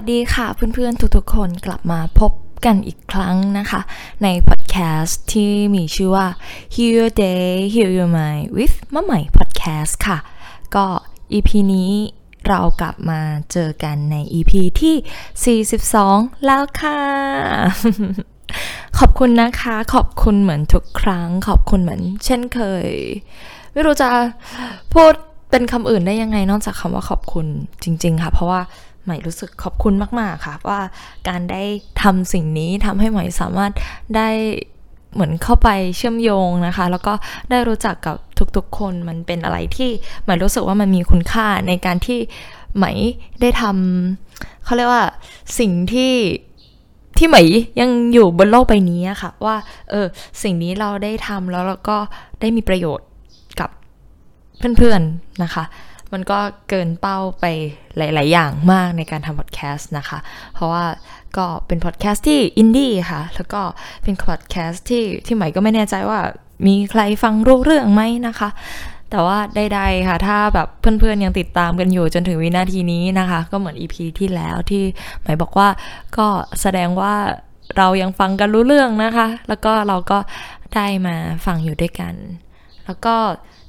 วัสดีค่ะเพื่อนๆทุกๆคนกลับมาพบกันอีกครั้งนะคะ ในพอดแคสต์ที่มีชื่อว่า Heal Your Day Heal Your Mind with มะใหม่ Podcast ค่ะ ก็ EP นี้เรากลับมาเจอกันใน EP ที่ 42 แล้วค่ะ ขอบคุณนะคะ ขอบคุณเหมือนทุกครั้ง ขอบคุณเหมือน เช่นเคย ไม่รู้จะพูดเป็นคำอื่นได้ยังไงนอกจากคำว่าขอบคุณจริง ๆ ค่ะ เพราะว่า หม่รู้สึกขอบคุณมาก ๆ ค่ะ ว่าการได้ทำสิ่งนี้ทำให้ใหม่สามารถได้เหมือนเข้าไปเชื่อมโยงนะคะ แล้วก็ได้รู้จักกับทุกๆ คนมันเป็นอะไรที่หม่รู้สึกว่ามันมีคุณค่าในการที่ไหมได้ทำเขาเรียกว่าสิ่งที่ที่ไหมยังอยู่บนโลกใบนี้อะค่ะ ว่าเออสิ่งนี้เราได้ทำแล้วเราก็ได้มีประโยชน์กับเพื่อนๆนะคะ มันก็เกินเป้าไปหลาย ๆ อย่างมากในการทำพอดแคสต์นะคะ เพราะว่าก็เป็นพอดแคสต์ที่อินดี้ค่ะ แล้วก็เป็นพอดแคสต์ที่ที่ใหม่ก็ไม่แน่ใจว่ามีใครฟังรู้เรื่องไหมนะคะ แต่ว่าใดๆค่ะ ถ้าแบบเพื่อนๆยังติดตามกันอยู่จนถึงวินาทีนี้นะคะ ก็เหมือน EP ที่แล้วที่หมายบอกว่าก็แสดงว่าเรายังฟังกันรู้เรื่องนะคะ แล้วก็เราก็ได้มาฟังอยู่ด้วยกัน แล้วก็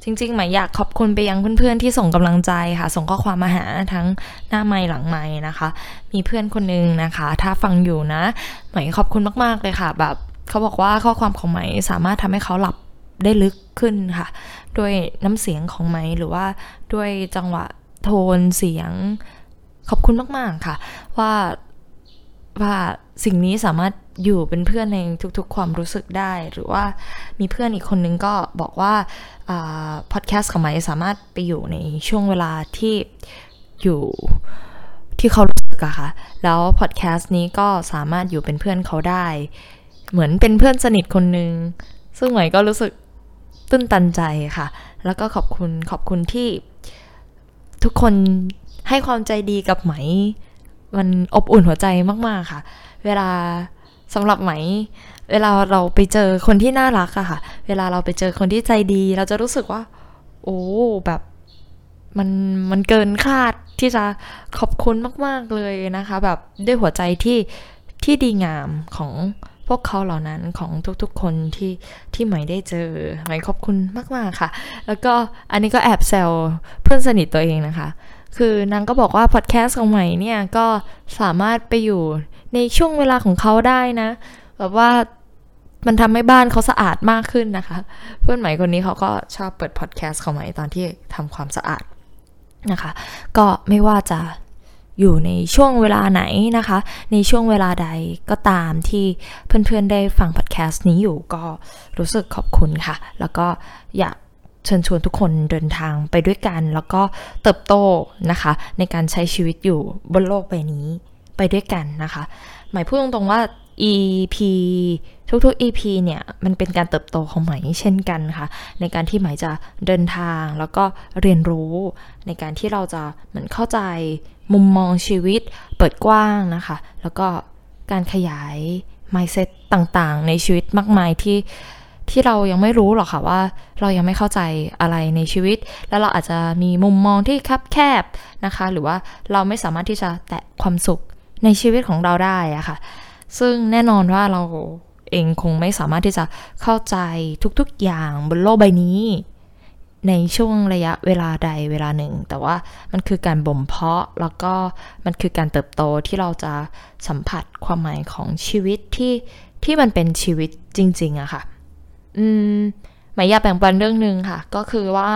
จริงๆหมายอยากขอบคุณไปยังเพื่อนๆที่ส่งกำลังใจค่ะ ส่งข้อความมาหาทั้งหน้าไม้หลังไม้นะคะ มีเพื่อนคนนึงนะคะ ถ้าฟังอยู่นะหมายขอบคุณมากๆเลยค่ะ แบบเขาบอกว่าข้อความของไหมสามารถทำให้เขาหลับได้ลึกขึ้นค่ะ ด้วยน้ำเสียงของไหมหรือว่าด้วยจังหวะโทนเสียง ขอบคุณมากๆค่ะ ว่าว่าสิ่งนี้สามารถ อยู่เป็นเพื่อนในทุกๆ ความรู้สึกได้ หรือว่ามีเพื่อนอีกคนนึงก็บอกว่าพอดแคสต์ของไหมสามารถไปอยู่ในช่วงเวลาที่อยู่ที่เขารู้สึกอะค่ะ แล้วพอดแคสต์นี้ก็สามารถอยู่เป็นเพื่อนเขาได้ เหมือนเป็นเพื่อนสนิทคนนึง ซึ่งไหมก็รู้สึกตื้นตันใจค่ะ แล้วก็ขอบคุณขอบคุณที่ทุกคนให้ความใจดีกับไหม มันอบอุ่นหัวใจมาก ๆ ค่ะ เวลา สำหรับไหม เวลาเราไปเจอคนที่น่ารักอะค่ะ เวลาเราไปเจอคนที่ใจดี เราจะรู้สึกว่า โอ้แบบมันมันเกินคาดที่จะขอบคุณมาก ๆ เลยนะคะ แบบด้วยหัวใจที่ที่ดีงามของพวกเขาเหล่านั้นของทุกๆคนที่ที่ใหม่ได้เจอใหม่ขอบคุณมากๆค่ะ แล้วก็อันนี้ก็แอบแซวเพื่อนสนิทตัวเองนะคะ คือนางก็บอกว่าพอดแคสต์ของใหม่เนี่ยก็สามารถไปอยู่ ในช่วงเวลาของเขาได้นะ แบบว่ามันทำให้บ้านเขาสะอาดมากขึ้นนะคะ เพื่อนใหม่คนนี้เขาก็ชอบเปิดพอดแคสต์ของใหม่ตอนที่ทำความสะอาดนะคะ ก็ไม่ว่าจะอยู่ในช่วงเวลาไหนนะคะ ในช่วงเวลาใดก็ตามที่เพื่อนๆได้ฟังพอดแคสต์นี้อยู่ก็รู้สึกขอบคุณค่ะ แล้วก็อยากเชิญชวนทุกคนเดินทางไปด้วยกัน แล้วก็เติบโตนะคะ ในการใช้ชีวิตอยู่บนโลกใบนี้ ไปด้วยกันนะคะ หมายพูดตรงๆว่า EP ทุกๆ EP เนี่ยมันเป็นการเติบโตของหมเช่นกันค่ะ ในการที่หมายจะเดินทางแล้วก็เรียนรู้ในการที่เราจะเหมือนเข้าใจมุมมองชีวิตเปิดกว้างนะคะ แล้วก็การขยาย mindset ต่างๆ ในชีวิตมากมายที่ที่เรายังไม่รู้หรอกค่ะว่าเรายังไม่เข้าใจอะไรในชีวิต แล้วเราอาจจะมีมุมมองที่คับแคบนะคะ หรือว่าเราไม่สามารถที่จะแตะความสุข ในชีวิตของเราได้อะค่ะ ซึ่งแน่นอนว่าเราเองคงไม่สามารถที่จะเข้าใจทุกๆอย่างบนโลกใบนี้ ในช่วงระยะเวลาใดเวลาหนึ่ง แต่ว่ามันคือการบ่มเพาะแล้วก็มันคือการเติบโตที่เราจะสัมผัสความหมายของชีวิตที่ที่มันเป็นชีวิตจริง ๆอะค่ะ อืมหมายอยากแบ่งปันเรื่องหนึ่งค่ะ ก็คือว่า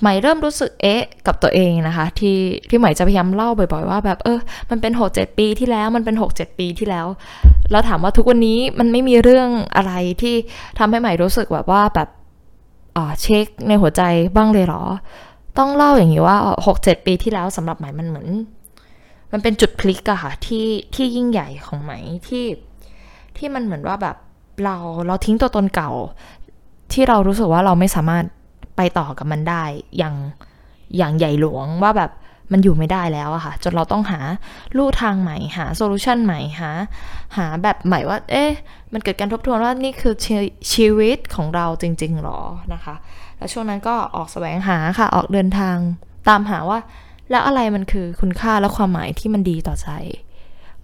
ใหมายเริ่มรู้สึกเอ๊ะกับตัวเองนะคะ ที่ที่ใหมายจะพยายามเล่าบ่อยๆว่าแบบเออมันเป็นหกเจ็ดปีที่แล้วมันเป็นหกเจ็ดปีที่แล้ว แล้วถามว่าทุกวันนี้มันไม่มีเรื่องอะไรที่ทำให้ใหมายรู้สึกแบบว่าแบบอ่าเช็คในหัวใจบ้างเลยเหรอ ต้องเล่าอย่างนี้ว่าหกเจ็ดปีที่แล้วสำหรับใหมายมันเหมือน มันเป็นจุดพลิกอะค่ะที่ที่ยิ่งใหญ่ของไหม่ที่ที่มันเหมือนว่าแบบเราเราทิ้งตัวตนเก่า ที่เรารู้สึกว่าเราไม่สามารถ ไปต่อกับมันได้ อย่างอย่างใหญ่หลวงว่าแบบมันอยู่ไม่ได้แล้วอะค่ะ จนเราต้องหาลู่ทางใหม่หาโซลูชันใหม่หาหาแบบใหม่ว่า เอ๊ะ มันเกิดการทบทวนว่านี่คือชชีวิตของเราจริงๆหรอนะคะ แล้วช่วงนั้นก็ออกแสวงหาค่ะออกเดินทางตามหาว่า แล้วอะไรมันคือคุณค่าและความหมายที่มันดีต่อใจ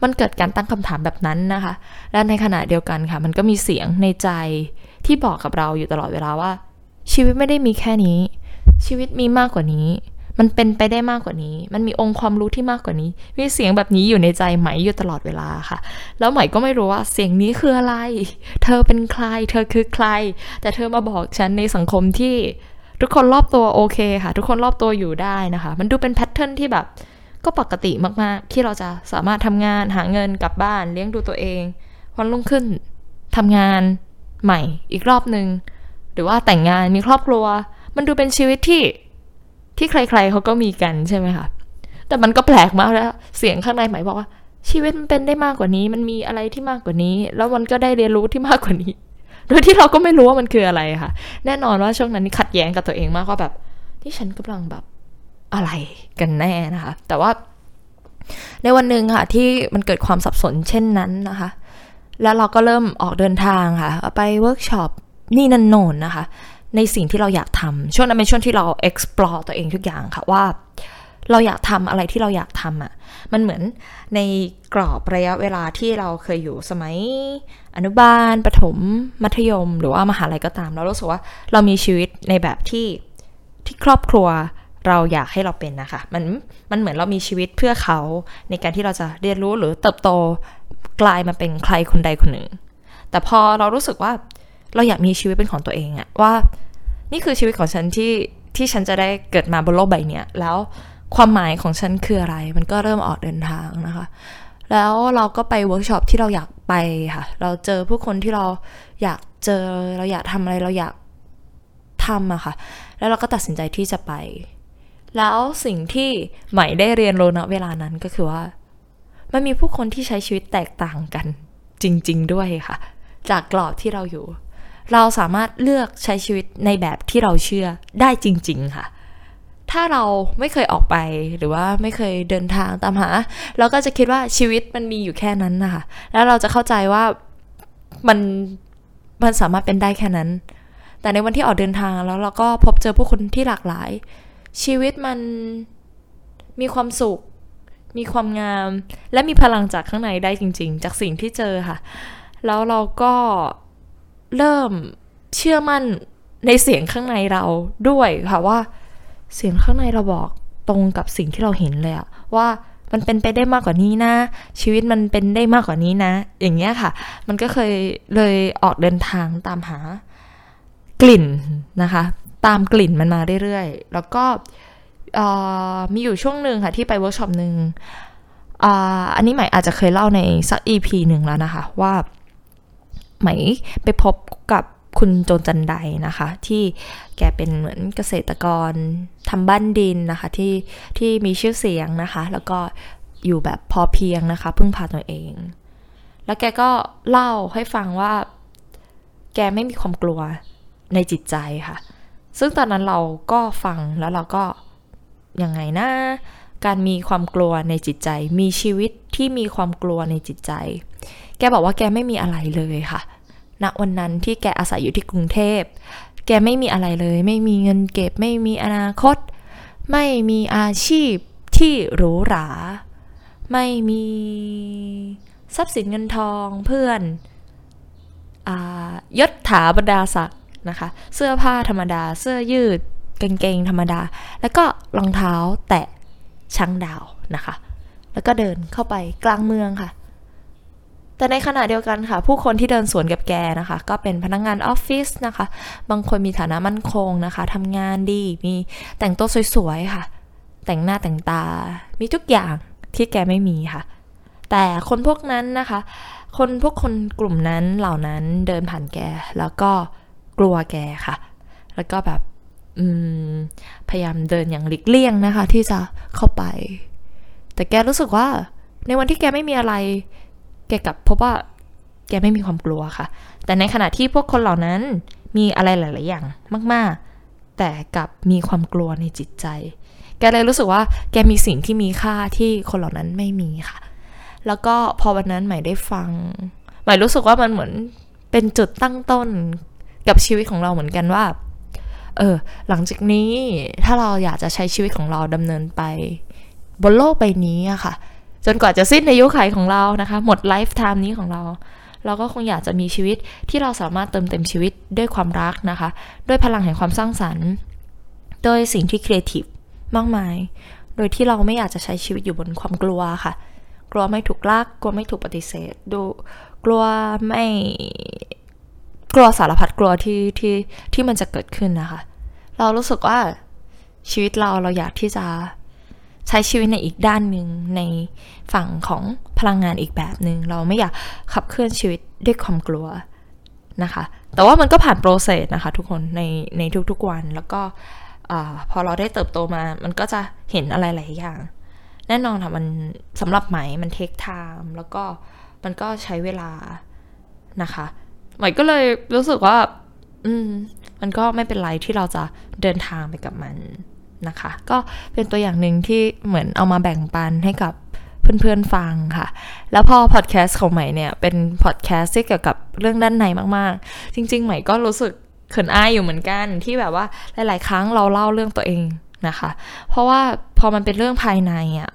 มันเกิดการตั้งคำถามแบบนั้นนะคะ และในขณะเดียวกันค่ะ มันก็มีเสียงในใจที่บอกกับเราอยู่ตลอดเวลาว่า ชีวิตไม่ได้มีแค่นี้ ชีวิตมีมากกว่านี้ มันเป็นไปได้มากกว่านี้ มันมีองค์ความรู้ที่มากกว่านี้ มีเสียงแบบนี้อยู่ในใจไหมอยู่ตลอดเวลาค่ะ แล้วไหมก็ไม่รู้ว่าเสียงนี้คืออะไร เธอเป็นใคร เธอคือใคร แต่เธอมาบอกฉันในสังคมที่ทุกคนรอบตัวโอเคค่ะ ทุกคนรอบตัวอยู่ได้นะคะ มันดูเป็นแพทเทิร์นที่แบบก็ปกติมากๆ ที่เราจะสามารถทำงานหาเงินกลับบ้านเลี้ยงดูตัวเองวันรุ่งขึ้นทำงานใหม่อีกรอบหนึ่ง หรือว่าแต่งงานมีครอบครัว มันดูเป็นชีวิตที่ที่ใคร ๆเขาก็มีกันใช่ไหมคะแต่มันก็แปลกมากแล้ว เสียงข้างในหมายบอกว่า ชีวิตมันเป็นได้มากกว่านี้ มันมีอะไรที่มากกว่านี้ แล้วมันก็ได้เรียนรู้ที่มากกว่านี้ โดยที่เราก็ไม่รู้ว่ามันคืออะไรค่ะ แน่นอนว่าช่วงนั้นนี่ขัดแย้งกับตัวเองมากว่าแบบที่ฉันกำลังแบบอะไรกันแน่นะคะ แต่ว่าในวันหนึ่งค่ะ ที่มันเกิดความสับสนเช่นนั้นนะคะ แล้วเราก็เริ่มออกเดินทางค่ะ ไปเวิร์กช็อป นี่นั่นโน่นนะคะ ในสิ่งที่เราอยากทำช่วงนั้นเป็นช่วงที่เรา explore ตัวเองทุกอย่างค่ะว่า เราอยากทำอะไรที่เราอยากทำอะ่ะ มันเหมือนในกรอบระยะเวลาที่เราเคยอยู่สมัยอนุบาลประถม มัธยม หรือว่ามหาลัยก็ตาม เรารู้สึกว่าเรามีชีวิตในแบบที่ที่ครอบครัวเราอยากให้เราเป็นนะคะ มันมันเหมือนเรามีชีวิตเพื่อเขาในการที่เราจะเรียนรู้หรือเติบโตกลายมาเป็นใครคนใดคนหนึ่ง แต่พอเรารู้สึกว่า เราอยากมีชีวิตเป็นของตัวเองอะว่านี่คือชีวิตของฉันที่ที่ฉันจะได้เกิดมาบนโลกใบนี้แล้วความหมายของฉันคืออะไร มันก็เริ่มออกเดินทางนะคะ แล้วเราก็ไปเวิร์กช็อปที่เราอยากไปค่ะ เราเจอผู้คนที่เราอยากเจอเราอยากทำอะไรเราอยากทำอะค่ะ แล้วเราก็ตัดสินใจที่จะไป แล้วสิ่งที่ใหม่ได้เรียนรู้ณเวลานั้นก็คือว่า มันมีผู้คนที่ใช้ชีวิตแตกต่างกันจริง ๆ ด้วยค่ะ จากกรอบที่เราอยู่ เราสามารถเลือกใช้ชีวิตในแบบที่เราเชื่อได้จริง ๆ ค่ะ ถ้าเราไม่เคยออกไปหรือว่าไม่เคยเดินทางตามหา เราก็จะคิดว่าชีวิตมันมีอยู่แค่นั้นนะคะ แล้วเราจะเข้าใจว่ามันมันสามารถเป็นได้แค่นั้น แต่ในวันที่ออกเดินทางแล้วเราก็พบเจอผู้คนที่หลากหลาย ชีวิตมันมีความสุข มีความงาม และมีพลังจากข้างในได้จริง ๆ จากสิ่งที่เจอค่ะ แล้วเราก็ เริ่มเชื่อมั่นในเสียงข้างในเราด้วยค่ะว่า เสียงข้างในเราบอกตรงกับสิ่งที่เราเห็นเลยอะว่ามันเป็นไปได้มากกว่านี้นะ ชีวิตมันเป็นได้มากกว่านี้นะ อย่างเงี้ยค่ะ มันก็เคยเลยออกเดินทางตามหากลิ่นนะคะ ตามกลิ่นมันมาเรื่อยๆ แล้วก็มีอยู่ช่วงหนึ่งค่ะที่ไปเวิร์กช็อปหนึ่งอันนี้ใหม่อาจจะเคยเล่าในสัก EP หนึ่งแล้วนะคะ ว่า ใหม่ไปพบกับคุณโจนจันใดนะคะ ที่แกเป็นเหมือนเกษตรกรทำบ้านดินนะคะ ที่ที่มีชื่อเสียงนะคะ แล้วก็อยู่แบบพอเพียงนะคะ พึ่งพาตัวเอง แล้วแกก็เล่าให้ฟังว่า แกไม่มีความกลัวในจิตใจค่ะ ซึ่งตอนนั้นเราก็ฟังแล้วเราก็ยังไงนะ การมีความกลัวในจิตใจ มีชีวิตที่มีความกลัวในจิตใจ แกบอกว่าแกไม่มีอะไรเลยค่ะณวันนั้นที่แกอาศัยอยู่ที่กรุงเทพ แกไม่มีอะไรเลย ไม่มีเงินเก็บ ไม่มีอนาคต ไม่มีอาชีพที่หรูหรา ไม่มีทรัพย์สินเงินทองเพื่อนอยศถาบรรดาศักดิ์นะคะ เสื้อผ้าธรรมดา เสื้อยืดกางเกงธรรมดา แล้วก็รองเท้าแตะช้างดาวนะคะ แล้วก็เดินเข้าไปกลางเมืองค่ะ แต่ในขณะเดียวกันค่ะ ผู้คนที่เดินสวนกับแกนะคะ ก็เป็นพนักงงานออฟฟิศนะคะ บางคนมีฐานะมั่นคงนะคะทำงานดี มีแต่งตัวสวยๆค่ะ แต่งหน้าแต่งตา มีทุกอย่างที่แกไม่มีค่ะ แต่คนพวกนั้นนะคะ คนพวกคนกลุ่มนั้นเหล่านั้นเดินผ่านแก แล้วก็กลัวแกค่ะ แล้วก็แบบพยายามเดินอย่างหลีกเลี่ยงนะคะ ที่จะเข้าไป แต่แกรู้สึกว่าในวันที่แกไม่มีอะไร แกกลับพบว่าแกไม่มีความกลัวค่ะ แต่ในขณะที่พวกคนเหล่านั้นมีอะไรหลาย ๆ อย่างมาก ๆ แต่กลับมีความกลัวในจิตใจ แกเลยรู้สึกว่าแกมีสิ่งที่มีค่าที่คนเหล่านั้นไม่มีค่ะ แล้วก็พอวันนั้นใหม่ได้ฟัง ใหม่รู้สึกว่ามันเหมือนเป็นจุดตั้งต้นกับชีวิตของเราเหมือนกันว่า เออ หลังจากนี้ถ้าเราอยากจะใช้ชีวิตของเราดำเนินไป บนโลกใบนี้อะค่ะ จนกว่าจะสิ้นอายุขัยของเรานะคะ หมด lifetime นี้ของเรา เราก็คงอยากจะมีชีวิตที่เราสามารถเติมเต็มชีวิตด้วยความรักนะคะ ด้วยพลังแห่งความสร้างสรรค์โดยสิ่งที่ครีเอทีฟมากมาย โดยที่เราไม่อยากจะใช้ชีวิตอยู่บนความกลัวค่ะ กลัวไม่ถูกรัก กลัวไม่ถูกปฏิเสธ ดูกลัวไม่กลัวสารพัดกลัวที่ที่ที่มันจะเกิดขึ้นนะคะ เรารู้สึกว่าชีวิตเราเราอยากที่จะ ใช้ชีวิตในอีกด้านหนึ่งในฝั่งของพลังงานอีกแบบหนึ่งเราไม่อยากขับเคลื่อนชีวิตด้วยความกลัวนะคะ แต่ว่ามันก็ผ่านโปรเซสนะคะทุกคนในในทุกๆวันแล้วก็พอเราได้เติบโตมามันก็จะเห็นอะไรหลายอย่าง แน่นอนค่ะมันสำหรับไหมมันเทคไทม์แล้วก็มันก็ใช้เวลานะคะไหมก็เลยรู้สึกว่า อืม มันก็ไม่เป็นไรที่เราจะเดินทางไปกับมัน นะคะ ก็เป็นตัวอย่างหนึ่งที่เหมือนเอามาแบ่งปันให้กับเพื่อนๆฟังค่ะ แล้วพอพอดแคสต์ของใหม่เนี่ยเป็นพอดแคสต์ที่เกี่ยวกับเรื่องด้านในมากๆ จริง ๆ ใหม่ก็รู้สึกเขินอายอยู่เหมือนกันที่แบบว่าหลาย ๆ ครั้งเราเล่าเรื่องตัวเองนะคะ เพราะว่าพอมันเป็นเรื่องภายในอะ่ะ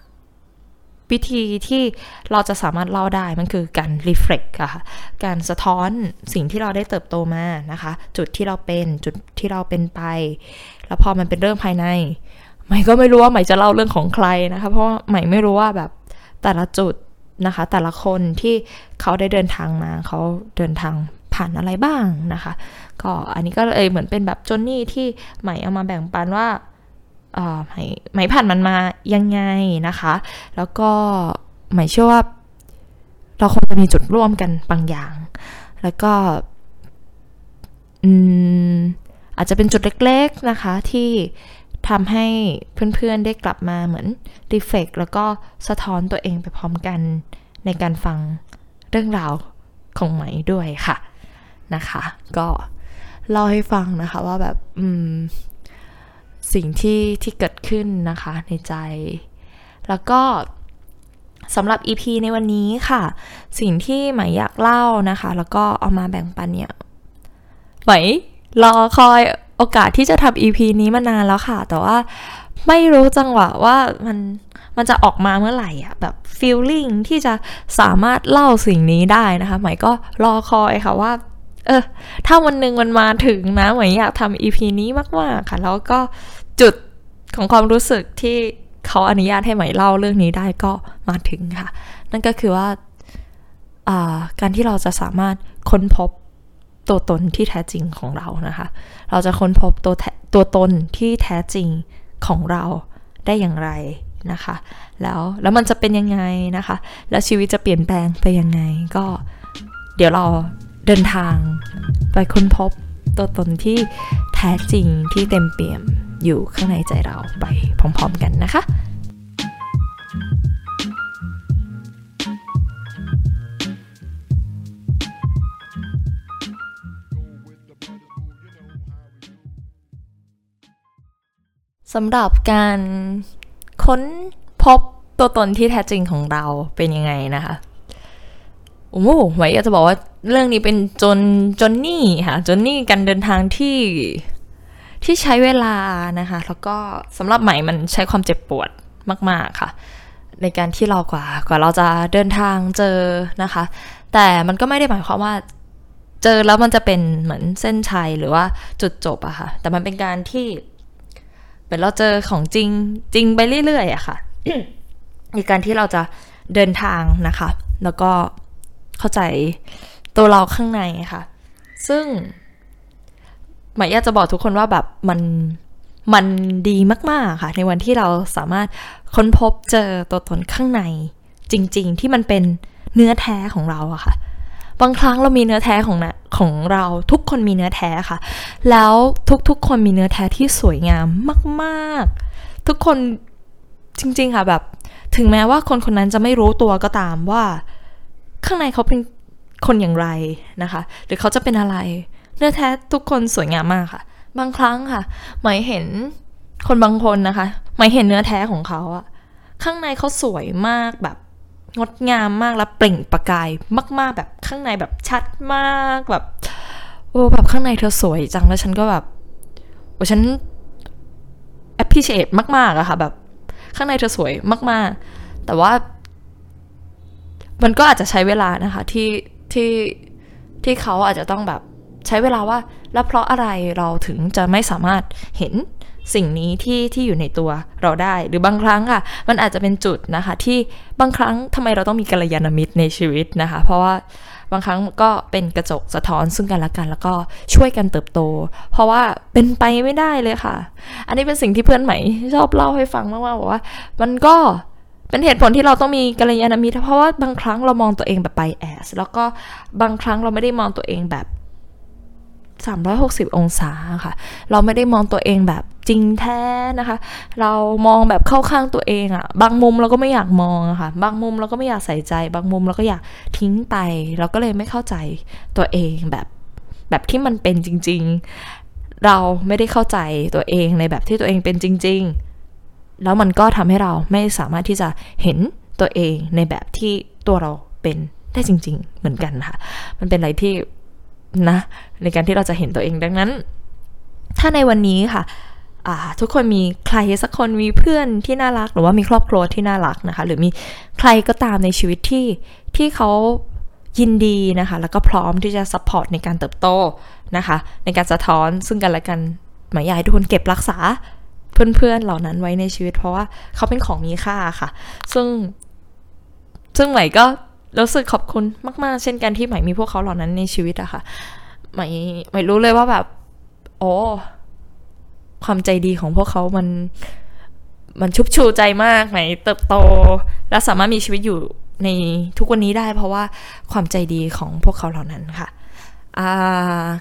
วิธีที่เราจะสามารถเล่าได้มันคือการรีเฟล็กค่ะ การสะท้อนสิ่งที่เราได้เติบโตมานะคะ จุดที่เราเป็นจุดที่เราเป็นไป แล้วพอมันเป็นเรื่องภายในใหม่ก็ไม่รู้ว่าใหม่จะเล่าเรื่องของใครนะคะ เพราะใหม่ไม่รู้ว่าแบบแต่ละจุดนะคะ แต่ละคนที่เขาได้เดินทางมาเขาเดินทางผ่านอะไรบ้างนะคะ ก็อันนี้ก็เลยเหมือนเป็นแบบจนนี่ที่ใหม่เอามาแบ่งปันว่าไหมไหมผ่านมันมายังไงนะคะ แล้วก็ไหมเชื่อว่า เราคงจะมีจุดร่วมกันบางอย่าง แล้วก็ อืม อาจจะเป็นจุดเล็กๆนะคะที่ทำให้เพื่อนๆได้กลับมาเหมือนรีเฟกแล้วก็สะท้อนตัวเองไปพร้อมกันในการฟังเรื่องราวของไหมด้วยค่ะนะคะ ก็เล่าให้ฟังนะคะว่าแบบอืมสิ่งที่ที่เกิดขึ้นนะคะในใจ แล้วก็สำหรับ EP ในวันนี้ค่ะ สิ่งที่หมายอยากเล่านะคะ แล้วก็เอามาแบ่งปันเนี่ยไหม รอคอยโอกาสที่จะทำ EP นี้มานานแล้วค่ะ แต่ว่าไม่รู้จังหวะว่ามันมันจะออกมาเมื่อไหร่อะแบบ feeling ที่จะสามารถเล่าสิ่งนี้ได้นะคะหมายก็รอคอยค่ะว่า เออ ถ้าวันหนึ่งมันมาถึงนะหมายอยากทำ EP นี้มากๆค่ะ แล้วก็จุดของความรู้สึกที่เขาอนุญาตให้หม่เล่าเรื่องนี้ได้ก็มาถึงค่ะ นั่นก็คือว่าการที่เราจะสามารถค้นพบ ตัวตนที่แท้จริงของเรานะคะ เราจะค้นพบตัวตัวตนที่แท้จริงของเราได้อย่างไรนะคะ แล้วแล้วมันจะเป็นยังไงนะคะ แล้วชีวิตจะเปลี่ยนแปลงไปยังไงก็ เดี๋ยวเราเดินทางไปค้นพบตัวตนที่แท้จริงที่เต็มเปี่ยมอยู่ข้างในใจเราไปพร้อมๆกันนะคะ สำหรับการค้นพบตัวตนที่แท้จริงของเราเป็นยังไงนะคะ โอ้โหไหมอยจะบอกว่าเรื่องนี้เป็นจนจนนี่ค่ะจนนี่การเดินทางที่ที่ใช้เวลานะคะ แล้วก็สำหรับใหม่มันใช้ความเจ็บปวดมาก ๆค่ะ ในการที่เรากว่ากว่าเราจะเดินทางเจอนะคะ แต่มันก็ไม่ได้หมายความว่าเจอแล้วมันจะเป็นเหมือนเส้นชัยหรือว่าจุดจบอะค่ะ แต่มันเป็นการที่ เป็นเราเจอของจริงจริงไปเรื่อยๆอะค่ะในการที่เราจะเดินทางนะคะ แล้วก็เข้าใจตัวเราข้างในค่ะ ซึ่งหมายอยากจะบอกทุกคนว่าแบบมันมันดีมากๆค่ะ ในวันที่เราสามารถค้นพบเจอตัวตนข้างในจริง ๆ ที่มันเป็นเนื้อแท้ของเราอะค่ะ บางครั้งเรามีเนื้อแท้ของนะของเราทุกคนมีเนื้อแท้ค่ะ แล้วทุกๆ คนมีเนื้อแท้ที่สวยงามมากๆ ทุกคนจริงๆค่ะแบบ ถึงแม้ว่าคนคนนั้นจะไม่รู้ตัวก็ตามว่า ข้างในเขาเป็นคนอย่างไรนะคะ หรือเขาจะเป็นอะไร เนื้อแท้ทุกคนสวยงามมากค่ะ บางครั้งค่ะหมายเห็นคนบางคนนะคะหมายเห็นเนื้อแท้ของเขาอะข้างในเขาสวยมากแบบ งดงามมากและเปล่งประกายมาก ๆ แบบข้างในแบบชัดมากแบบโอ้แบบข้างในเธอสวยจังแล้วฉันก็แบบโอ้ฉัน appreciate มาก ๆอะค่ะ แบบ ข้างในเธอสวยมาก ๆ แต่ว่า มันก็อาจจะใช้เวลานะคะ ที่ที่ที่เขาอาจจะต้องแบบใช้เวลาว่า แล้วเพราะอะไรเราถึงจะไม่สามารถเห็น สิ่งนี้ที่ที่อยู่ในตัวเราได้ หรือบางครั้งค่ะ มันอาจจะเป็นจุดนะคะ ที่บางครั้งทำไมเราต้องมีกัลยาณมิตรในชีวิตนะคะ เพราะว่าบางครั้งก็เป็นกระจกสะท้อนซึ่งกันและกัน แล้วก็ช่วยกันเติบโต เพราะว่าเป็นไปไม่ได้เลยค่ะ อันนี้เป็นสิ่งที่เพื่อนใหม่ชอบเล่าให้ฟังมากๆบอกว่า มันก็เป็นเหตุผลที่เราต้องมีกัลยาณมิตรเพราะว่าบางครั้งเรามองตัวเองแบบไปแอสแล้วก็บางครั้งเราไม่ได้มองตัวเองแบบ 360 องศาค่ะ เราไม่ได้มองตัวเองแบบจริงแท้นะคะ เรามองแบบเข้าข้างตัวเองอะบางมุมเราก็ไม่อยากมองอะค่ะ บางมุมเราก็ไม่อยากใส่ใจ บางมุมเราก็อยากทิ้งไปเราก็เลยไม่เข้าใจตัวเองแบบแบบที่มันเป็นจริง ๆ เราไม่ได้เข้าใจตัวเองในแบบที่ตัวเองเป็นจริง ๆ แล้วมันก็ทำให้เราไม่สามารถที่จะเห็นตัวเองในแบบที่ตัวเราเป็นได้จริง ๆ เหมือนกันค่ะ มันเป็นอะไรที่ นะในการที่เราจะเห็นตัวเองดังนั้น ถ้าในวันนี้ค่ะทุกคนมีใครสักคนมีเพื่อนที่น่ารัก หรือว่ามีครอบครัวที่น่ารักนะคะ หรือมีใครก็ตามในชีวิตที่ที่เขายินดีนะคะ แล้วก็พร้อมที่จะ support ในการเติบโตนะคะ ในการสะท้อนซึ่งกันและกันใหม่ให้ทุกคนเก็บรักษาเพื่อนๆเหล่านั้นไว้ในชีวิต เพราะว่าเขาเป็นของมีค่าค่ะ ซึ่ง ซึ่งใหม่ก็ รู้สึกขอบคุณมากๆ เช่นกันที่ใหม่มีพวกเขาเหล่านั้นในชีวิตอะค่ะใหม่ใหม่รู้เลยว่าแบบ โอ้ความใจดีของพวกเขามันมันชุบชูใจมากไหมเติบโต และสามารถมีชีวิตอยู่ในทุกวันนี้ได้เพราะว่าความใจดีของพวกเขาเหล่านั้นค่ะ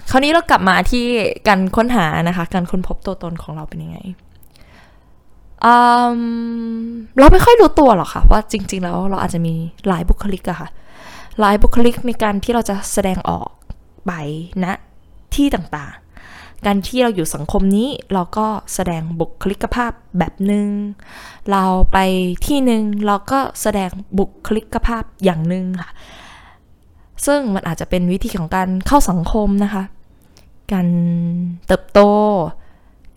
คราวนี้เรากลับมาที่การค้นหานะคะ การค้นพบตัวตนของเราเป็นยังไง เราไม่ค่อยรู้ตัวหรอกค่ะ ว่าจริง ๆ แล้วเราอาจจะมีหลายบุคลิกอะค่ะ หลายบุคลิกในการที่เราจะแสดงออกไปณนะที่ต่างๆ การที่เราอยู่สังคมนี้เราก็แสดงบุคลิกภาพแบบหนึง่งเราไปที่หนึ่งเราก็แสดงบุคลิกภาพอย่างหนึ่งค่ะ ซึ่งมันอาจจะเป็นวิธีของการเข้าสังคมนะคะ การเติบโต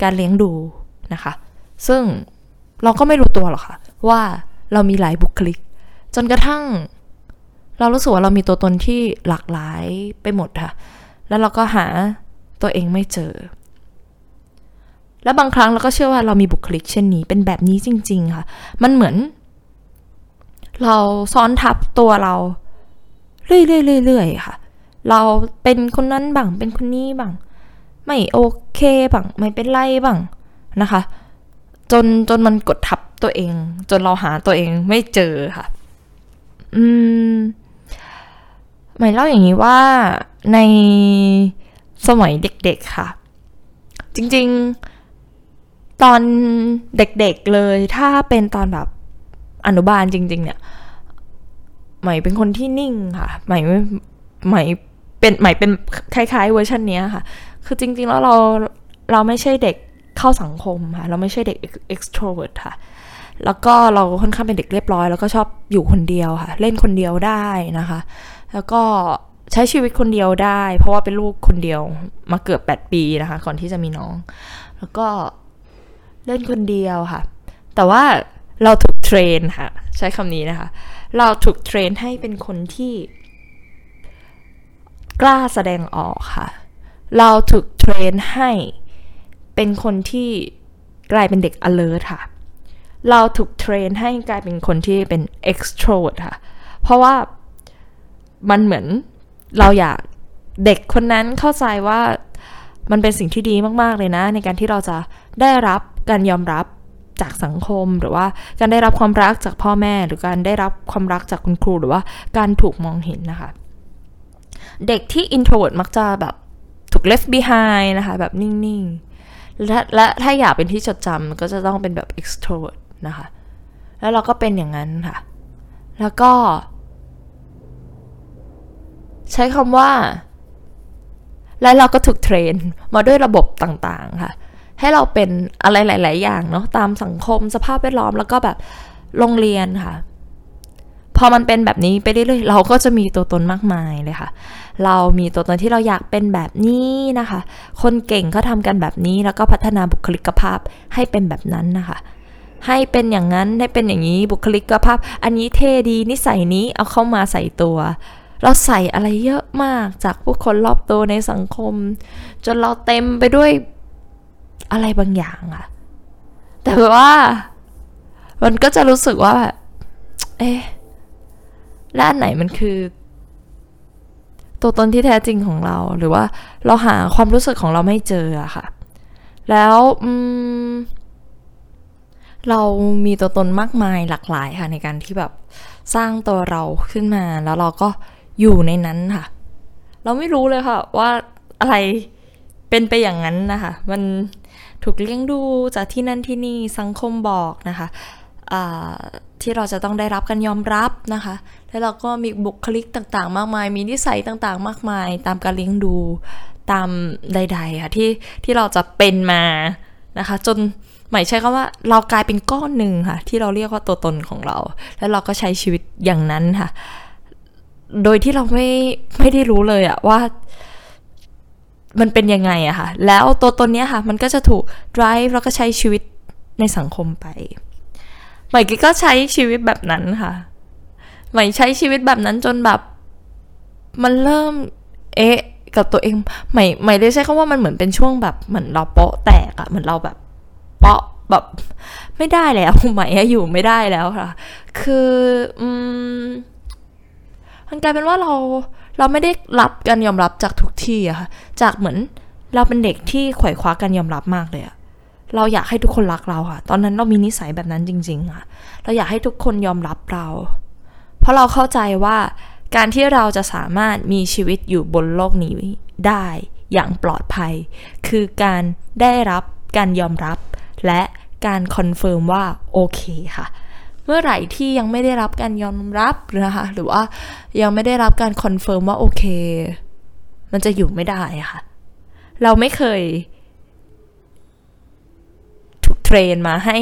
การเลี้ยงดูนะคะ ซึ่งเราก็ไม่รู้ตัวหรอกค่ะ ว่าเรามีหลายบุคลิก จนกระทั่ง เรารู้สึกว่าเรามีตัวตนที่หลากหลายไปหมดค่ะ แล้วเราก็หาตัวเองไม่เจอ แล้วบางครั้งเราก็เชื่อว่าเรามีบุคลิกเช่นนี้ เป็นแบบนี้จริง ๆ ค่ะ มันเหมือน เราซ้อนทับตัวเรา เรื่อยๆๆค่ะ เราเป็นคนนั้นบ้างเป็นคนนี้บ้าง ไม่โอเคบ้างไม่เป็นไรบ้างนะคะ จนจนมันกดทับตัวเอง จนเราหาตัวเองไม่เจอค่ะ อืมหมายเล่าอย่างนี้ว่าในสมัยเด็กๆค่ะ จริงๆ ตอนเด็กๆเลยถ้าเป็นตอนแบบอนุบาลจริง ๆ เนี่ยใหม่เป็นคนที่นิ่งค่ะใหม่ใหม่เป็นใหม่เป็นคล้ายๆเวอร์ชันนี้ค่ะ คือจริง ๆ แล้วเราเราไม่ใช่เด็ก เข้าสังคมค่ะ เราไม่ใช่เด็ก extrovert ค่ะ แล้วก็เราค่อนข้างเป็นเด็กเรียบร้อย แล้วก็ชอบอยู่คนเดียวค่ะ เล่นคนเดียวได้นะคะ แล้วก็ใช้ชีวิตคนเดียวได้ เพราะว่าเป็นลูกคนเดียวมาเกือบ 8 ปีนะคะ ก่อนที่จะมีน้อง แล้วก็เล่นคนเดียวค่ะ แต่ว่าเราถูกเทรนค่ะ ใช้คำนี้นะคะ เราถูกเทรนให้เป็นคนที่ กล้าแสดงออกค่ะ เราถูกเทรนให้ เป็นคนที่กลายเป็นเด็ก alert ค่ะ เราถูกเทรนให้กลายเป็นคนที่เป็น extrovert ค่ะ เพราะว่ามันเหมือนเราอยากเด็กคนนั้นเข้าใจว่ามันเป็นสิ่งที่ดีมาก ๆ เลยนะ ในการที่เราจะได้รับการยอมรับจากสังคมหรือว่าการได้รับความรักจากพ่อแม่ หรือการได้รับความรักจากคุณครูหรือว่าการถูกมองเห็นนะคะ เด็กที่ introvert มักจะแบบถูก left behind นะคะ แบบนิ่ง ๆ และและถ้าอยากเป็นที่จดจำก็จะต้องเป็นแบบ extrovert นะคะ แล้วเราก็เป็นอย่างนั้นค่ะ แล้วก็ ใช้คำว่า และเราก็ถูกเทรน มาด้วยระบบต่างๆค่ะ ให้เราเป็นอะไรหลาย ๆ อย่างเนาะตามสังคมสภาพแวดล้อมแล้วก็แบบโรงเรียนค่ะ พอมันเป็นแบบนี้ไปเรื่อยๆเราก็จะมีตัวตนมากมายเลยค่ะ เรามีตัวตนที่เราอยากเป็นแบบนี้นะคะ คนเก่งเขาทำกันแบบนี้แล้วก็พัฒนาบุคลิกภาพให้เป็นแบบนั้นนะคะ ให้เป็นอย่างนั้นให้เป็นอย่างนี้บุคลิกภาพ อันนี้เท่ดีนิสัยนี้เอาเข้ามาใส่ตัวเราใส่อะไรเยอะมากจากผู้คนรอบตัวในสังคม จนเราเต็มไปด้วยอะไรบางอย่างอะแต่ว่า มันก็จะรู้สึกว่าแบบเอ๊ะ และอันไหนมันคือ ตัวตนที่แท้จริงของเรา หรือว่าเราหาความรู้สึกของเราไม่เจออะค่ะ แล้วอืมเรามีตัวตนมากมายหลากหลายค่ะในการที่แบบสร้างตัวเราขึ้นมา แล้วเราก็อยู่ในนั้นค่ะ เราไม่รู้เลยค่ะ ว่าอะไรเป็นไปอย่างนั้นนะคะ มันถูกเลี้ยงดูจากที่นั่นที่นี่สังคมบอกนะคะ ที่เราจะต้องได้รับการยอมรับนะคะ แล้วเราก็มีบุคลิกต่างๆ มากมาย มีนิสัยต่างๆ มากมาย ตามการเลี้ยงดูตามใดๆค่ะที่ที่เราจะเป็นมานะคะ จนหมายใช้คำว่าเรากลายเป็นก้อนหนึ่งค่ะ ที่เราเรียกว่าตัวตนของเรา แล้วเราก็ใช้ชีวิตอย่างนั้นค่ะ โดยที่เราไม่ไม่ได้รู้เลยอะว่า มันเป็นยังไงอะค่ะ แล้วตัวตนนี้ค่ะ มันก็จะถูก drive แล้วก็ใช้ชีวิตในสังคมไป ใหม่ก็ใช้ชีวิตแบบนั้นค่ะใหม่ใช้ชีวิตแบบนั้นจนแบบ มันเริ่ม เอ๊ะ กับตัวเองใหม่ใหม่ได้ใช้คำว่ามันเหมือนเป็นช่วงแบบเหมือนเราเปาะแตกอะเหมือนเราแบบเปาะแบบไม่ได้แล้วใหม่อยู่ไม่ได้แล้วค่ะ คืออืมมันกลายเป็นว่าเราเราไม่ได้รับการยอมรับจากทุกที่อะค่ะ จากเหมือนเราเป็นเด็กที่ไขว่คว้าการยอมรับมากเลยอะ เราอยากให้ทุกคนรักเราค่ะ ตอนนั้นเรามีนิสัยแบบนั้นจริง ๆ ค่ะ เราอยากให้ทุกคนยอมรับเรา เพราะเราเข้าใจว่าการที่เราจะสามารถมีชีวิตอยู่บนโลกนี้ได้อย่างปลอดภัย คือการได้รับการยอมรับ และการ confirm ว่าโอเคค่ะ เมื่อไหร่ที่ยังไม่ได้รับการยอมรับนะคะหรือว่ายังไม่ได้รับการ confirm ว่าโอเค มันจะอยู่ไม่ได้ค่ะ เราไม่เคย train มาให้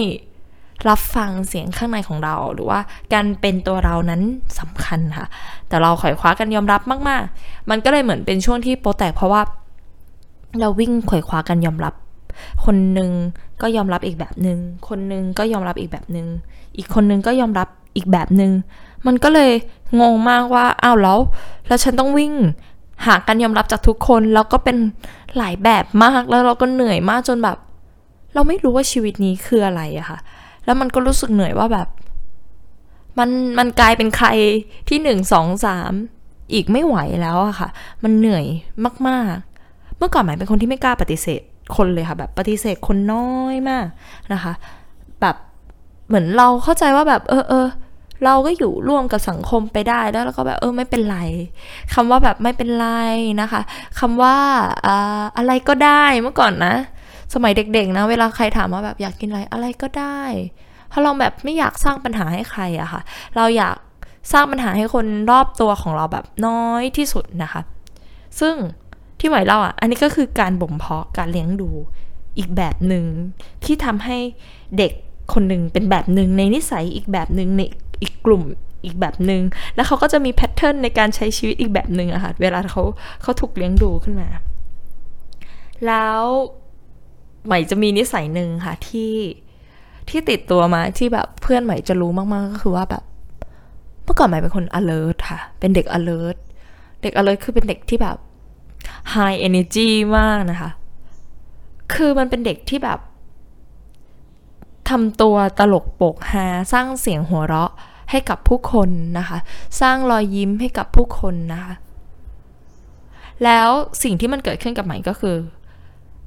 รับฟังเสียงข้างในของเรา หรือว่าการเป็นตัวเรานั้นสำคัญค่ะ แต่เราขอยคว้ากันยอมรับมาก ๆ มันก็เลยเหมือนเป็นช่วงที่โปรแตกเพราะว่า เราวิ่งขอยคว้ากันยอมรับ คนหนึ่งก็ยอมรับอีกแบบหนึง่งคนหนึ่งก็ยอมรับอีกแบบหนึง่งอีกคนนึงก็ยอมรับอีกแบบหนึง่งมันก็เลยงงมากว่าอ้าวแล้วแล้วฉันต้องวิ่งหาการยอมรับจากทุกคนแล้วก็เป็นหลายแบบมากแล้วเราก็เหนื่อยมากจนแบบ เราไม่รู้ว่าชีวิตนี้คืออะไรอะค่ะ แล้วมันก็รู้สึกเหนื่อยว่าแบบ มันมันกลายเป็นใครที่หนึ่งสองสามอีกไม่ไหวแล้วอะค่ะ มันเหนื่อยมากๆ เมื่อก่อนหมายเป็นคนที่ไม่กล้าปฏิเสธคนเลยค่ะแบบปฏิเสธคนน้อยมากนะคะ แบบเหมือนเราเข้าใจว่าแบบเออเออเราก็อยู่ร่วมกับสังคมไปได้แล้วเราก็แบบเออไม่เป็นไรคำว่าแบบไม่เป็นไรนะคะคำว่าอะไรก็ได้เมื่อก่อนนะ สมัยเด็กๆนะ เวลาใครถามว่าแบบอยากกินอะไรอะไรก็ได้ เพราะเราแบบไม่อยากสร้างปัญหาให้ใครอะค่ะ เราอยากสร้างปัญหาให้คนรอบตัวของเราแบบน้อยที่สุดนะคะ ซึ่งที่หมายเราอะ อันนี้ก็คือการบ่มเพาะการเลี้ยงดูอีกแบบหนึ่งที่ทำให้เด็กคนหนึ่งเป็นแบบหนึ่งในนิสัยอีกแบบหนึ่งในอีกกลุ่มอีกแบบหนึง่งแล้วเขาก็จะมีแพทเทิร์นในการใช้ชีวิตอีกแบบหนึ่งอะค่ะเวลาเขาเขาถูกเลี้ยงดูขึ้นมา แล้ว ใหม่จะมีนิสัยหนึ่งค่ะที่ที่ติดตัวมาที่แบบเพื่อนใหม่จะรู้มาก ๆ ก็คือว่าแบบ เมื่อก่อนใหม่เป็นคน alert ค่ะ เป็นเด็ก alert เด็ก alert คือเป็นเด็กที่แบบ high energy มากนะคะ คือมันเป็นเด็กที่แบบทำตัวตลกโปกฮาสร้างเสียงหัวเราะให้กับผู้คนนะคะ สร้างรอยยิ้มให้กับผู้คนนะคะ แล้วสิ่งที่มันเกิดขึ้นกับใหม่ก็คือ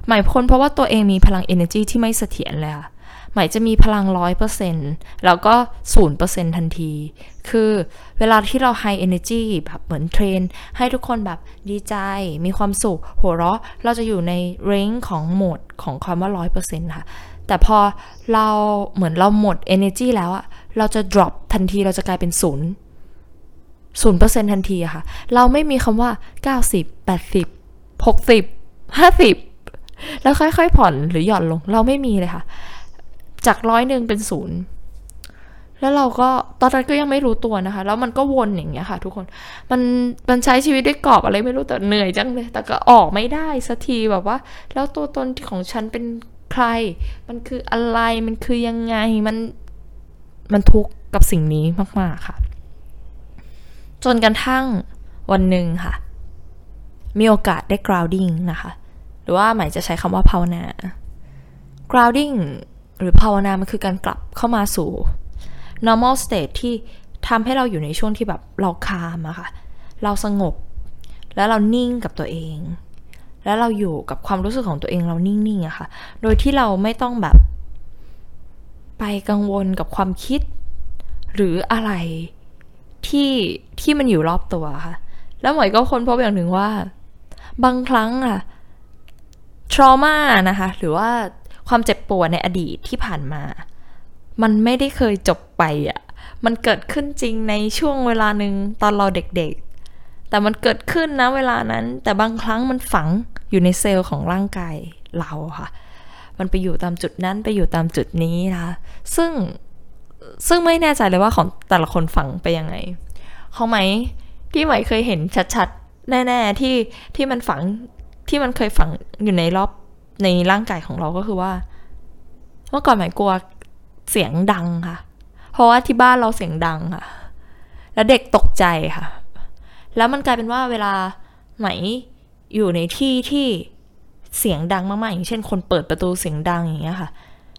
หมายพ้นเพราะว่าตัวเองมีพลัง energy ที่ไม่เสถียรเลยค่ะหมายจะมีพลังร้อยเปอร์เซ็นต์แล้วก็ศูนย์เปอร์เซ็นทันที คือเวลาที่เรา high energy แบบเหมือนเทรน ให้ทุกคนแบบดีใจ มีความสุข หัวเราะ เราจะอยู่ในเรนจ์ของโหมดของความว่าร้อยเปอร์เซ็นต์ค่ะ แต่พอเราเหมือนเราหมด energy แล้วอะเราจะ drop ทันที เราจะกลายเป็นศูนย์ศูนย์เปอร์เซ็นทันทีอะค่ะ เราไม่มีคำว่า90 80 60 50แแล้วค่อยๆผ่อนหรือหย่อนลง เราไม่มีเลยค่ะ จากร้อยหนึ่งเป็นศูนย์แล้วเราก็ตอนนั้นก็ยังไม่รู้ตัวนะคะ แล้วมันก็วนอย่างเงี้ยค่ะ ทุกคนมันมันใช้ชีวิตด้วยกรอบอะไรไม่รู้แต่เหนื่อยจังเลย แต่ก็ออกไม่ได้สักทีแบบว่า แล้วตัวตนของฉันเป็นใคร มันคืออะไรมันคือยังไงมันมันทุกข์กับสิ่งนี้มาก ๆ ค่ะ จนกระทั่งวันหนึ่งค่ะ มีโอกาสได้ grounding นะคะ รือว่าหมายจะใช้คำว่าภาวนา grounding หรือภาวนามันคือการกลับเข้ามาสู่ normal state ที่ทำให้เราอยู่ในช่วงที่แบบเราคามอะค่ะ เราสงบ แล้วเรานิ่งกับตัวเอง แล้วเราอยู่กับความรู้สึกของตัวเองเรานิ่งๆอะค่ะ โดยที่เราไม่ต้องแบบ ไปกังวลกับความคิด หรืออะไรที่ที่มันอยู่รอบตัวค่ะ แล้วหมวยก็ค้นพบอย่างหนึ่งว่า บางครั้งอะ trauma นะคะ หรือว่าความเจ็บปวดในอดีตที่ผ่านมา มันไม่ได้เคยจบไปอะมันเกิดขึ้นจริงในช่วงเวลาหนึ่งตอนเราเด็กๆ แต่มันเกิดขึ้นนะเวลานั้น แต่บางครั้งมันฝังอยู่ในเซลล์ของร่างกายเราค่ะ มันไปอยู่ตามจุดนั้นไปอยู่ตามจุดนี้นะคะ ซึ่งซึ่งไม่แน่ใจเลยว่าของแต่ละคนฝังไปยังไง ของไหมที่ไหมเคยเห็นชัดๆ แน่ ๆ ที่ที่มันฝัง ที่มันเคยฝังอยู่ในรอบในร่างกายของเราก็คือว่า เมื่อก่อนหมายกลัวเสียงดังค่ะ เพราะว่าที่บ้านเราเสียงดังค่ะ แล้วเด็กตกใจค่ะ แล้วมันกลายเป็นว่าเวลาไหมอยู่ในที่ที่เสียงดังมากๆอย่างเช่น คนเปิดประตูเสียงดังอย่างเงี้ยค่ะ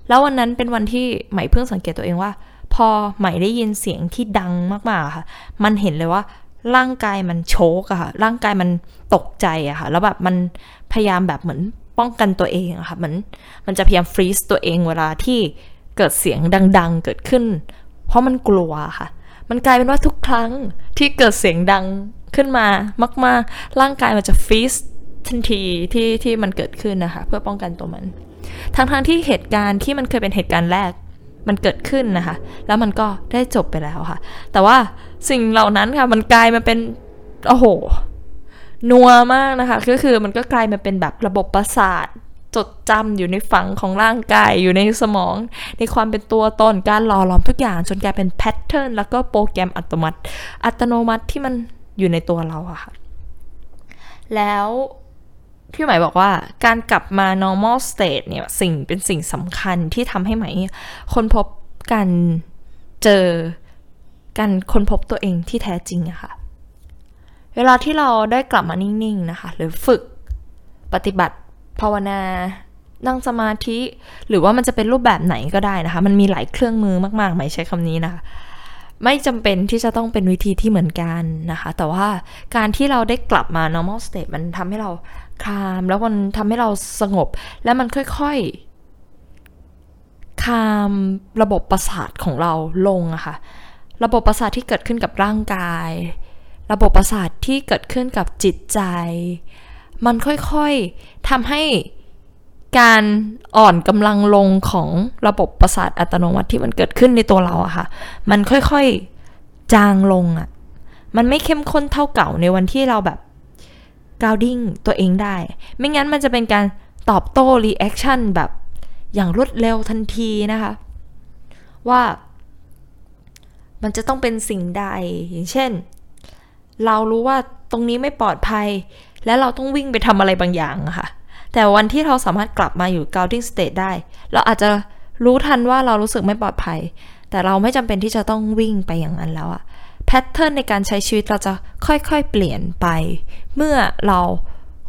แล้ววันนั้นเป็นวันที่ไหมเพิ่งสังเกตตัวเองว่า พอไหมได้ยินเสียงที่ดังมากๆค่ะ มันเห็นเลยว่า ร่างกายมันโชกอะค่ะ ร่างกายมันตกใจอะค่ะ แล้วแบบมันพยายามแบบเหมือนป้องกันตัวเองอะค่ะเหมือนมันจะพยายามฟรีซตัวเองเวลาที่เกิดเสียงดัง ๆ เกิดขึ้น เพราะมันกลัวค่ะ มันกลายเป็นว่าทุกครั้งที่เกิดเสียงดังขึ้นมามาก ๆ ร่างกายมันจะฟรีซทันทีที่ที่มันเกิดขึ้นนะคะ เพื่อป้องกันตัวมัน ทั้งๆที่เหตุการณ์ที่มันเคยเป็นเหตุการณ์แรก มันเกิดขึ้นนะคะ แล้วมันก็ได้จบไปแล้วค่ะ แต่ว่าสิ่งเหล่านั้นค่ะ มันกลายมาเป็น โอ้โห นัวมากนะคะ ก็คือมันก็กลายมาเป็นแบบระบบประสาทจดจำอยู่ในฝังของร่างกายอยู่ในสมอง ในความเป็นตัวตนการหล่อหลอมทุกอย่าง จนกลายเป็นแพทเทิร์นแล้วก็โปรแกรมอัตโนมัติ อัตโนมัติที่มันอยู่ในตัวเราอะค่ะ แล้ว พี่หมายบอกว่าการกลับมา normal state เนี่ยสิ่งเป็นสิ่งสำคัญที่ทำให้ไหมคนพบการเจอการคนพบตัวเองที่แท้จริงอะค่ะ เวลาที่เราได้กลับมานิ่งๆนะคะ หรือฝึกปฏิบัติภาวนา นั่งสมาธิ หรือว่ามันจะเป็นรูปแบบไหนก็ได้นะคะ มันมีหลายเครื่องมือมากๆไหมใช้คำนี้นะคะไม่จำเป็นที่จะต้องเป็นวิธีที่เหมือนกันนะคะ แต่ว่าการที่เราได้กลับมา normal state มันทำให้เรา คลามแล้วมันทำให้เราสงบ แล้วมันค่อยๆคามระบบประสาทของเราลงอะค่ะ ระบบประสาทที่เกิดขึ้นกับร่างกาย ระบบประสาทที่เกิดขึ้นกับจิตใจ มันค่อยๆทำให้การอ่อนกำลังลงของระบบประสาทอัตโนมัติที่มันเกิดขึ้นในตัวเราอะค่ะ มันค่อยๆจางลงอะมันไม่เข้มข้นเท่าเก่าในวันที่เราแบบ grounding ตัวเองได้ ไม่งั้นมันจะเป็นการตอบโต้ reaction แบบอย่างรวดเร็วทันทีนะคะ ว่ามันจะต้องเป็นสิ่งใดอย่างเช่น เรารู้ว่าตรงนี้ไม่ปลอดภัย และเราต้องวิ่งไปทำอะไรบางอย่างค่ะ แต่วันที่เราสามารถกลับมาอยู่ grounding state ได้ เราอาจจะรู้ทันว่าเรารู้สึกไม่ปลอดภัย แต่เราไม่จำเป็นที่จะต้องวิ่งไปอย่างนั้นแล้วอะ แพทเทิร์นในการใช้ชีวิตเราจะค่อยๆเปลี่ยนไป เมื่อเรา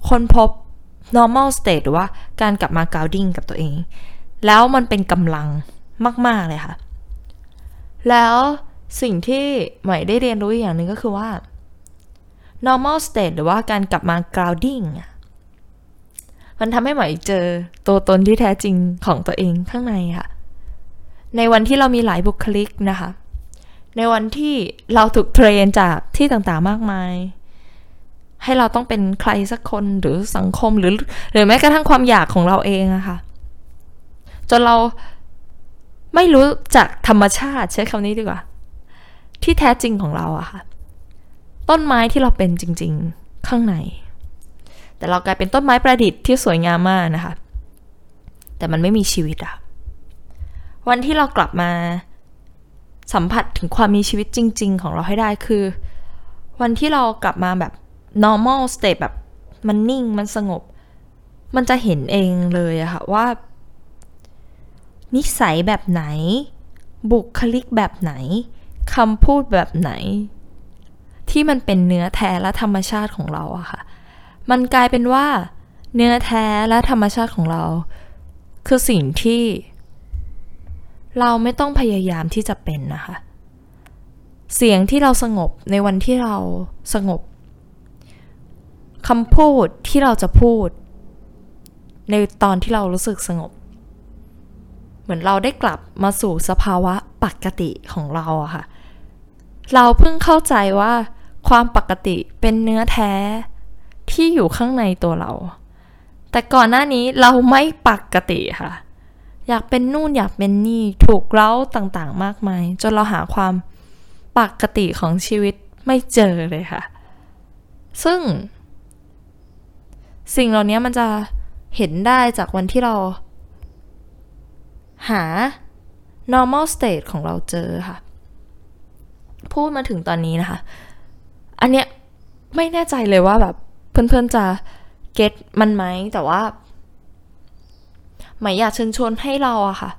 ค้นพบ normal state หรือว่าการกลับมา grounding กับตัวเอง แล้วมันเป็นกำลังมาก ๆ เลยค่ะ แล้วสิ่งที่ใหม่ได้เรียนรู้อย่างหนึ่งก็คือว่า normal state หรือว่าการกลับมา grounding มันทำให้ใหม่เจอตัวตนที่แท้จริงของตัวเองข้างในค่ะ ในวันที่เรามีหลายบุคลิกนะคะ ในวันที่เราถูกเทรนจากที่ต่างๆมากมาย ให้เราต้องเป็นใครสักคนหรือสังคมหรือหรือแม้กระทั่งความอยากของเราเองอะค่ะ จนเราไม่รู้จักธรรมชาติใช้คำนี้ดีกว่า ที่แท้จริงของเราอะค่ะ ต้นไม้ที่เราเป็นจริง ๆ ข้างใน แต่เรากลายเป็นต้นไม้ประดิษฐ์ที่สวยงามมากนะคะ แต่มันไม่มีชีวิตอะวันที่เรากลับมา สัมผัสถึงความมีชีวิตจริง ๆ ของเราให้ได้คือ วันที่เรากลับมาแบบ normal state แบบมันนิ่งมันสงบ มันจะเห็นเองเลยอะค่ะว่า นิสัยแบบไหน บุคลิกแบบไหนคำพูดแบบไหน ที่มันเป็นเนื้อแท้และธรรมชาติของเราอะค่ะ มันกลายเป็นว่า เนื้อแท้และธรรมชาติของเรา คือสิ่งที่ เราไม่ต้องพยายามที่จะเป็นนะคะ เสียงที่เราสงบในวันที่เราสงบคำพูดที่เราจะพูด ในตอนที่เรารู้สึกสงบ เหมือนเราได้กลับมาสู่สภาวะปกติของเราอะค่ะ เราเพิ่งเข้าใจว่าความปกติเป็นเนื้อแท้ที่อยู่ข้างในตัวเรา แต่ก่อนหน้านี้เราไม่ปกติค่ะ อยากเป็นนู่นอยากเป็นนี่ถูกเล้าต่างๆ มากมาย จนเราหาความปกติของชีวิตไม่เจอเลยค่ะ ซึ่ง สิ่งเหล่านี้มันจะเห็นได้จากวันที่เรา หา normal state ของเราเจอค่ะ พูดมาถึงตอนนี้นะคะ อันเนี้ยไม่แน่ใจเลยว่าแบบเพื่อนๆจะเก็ตมันไหมแต่ว่า หมายอยากเชิญชวนให้เราอะค่ะ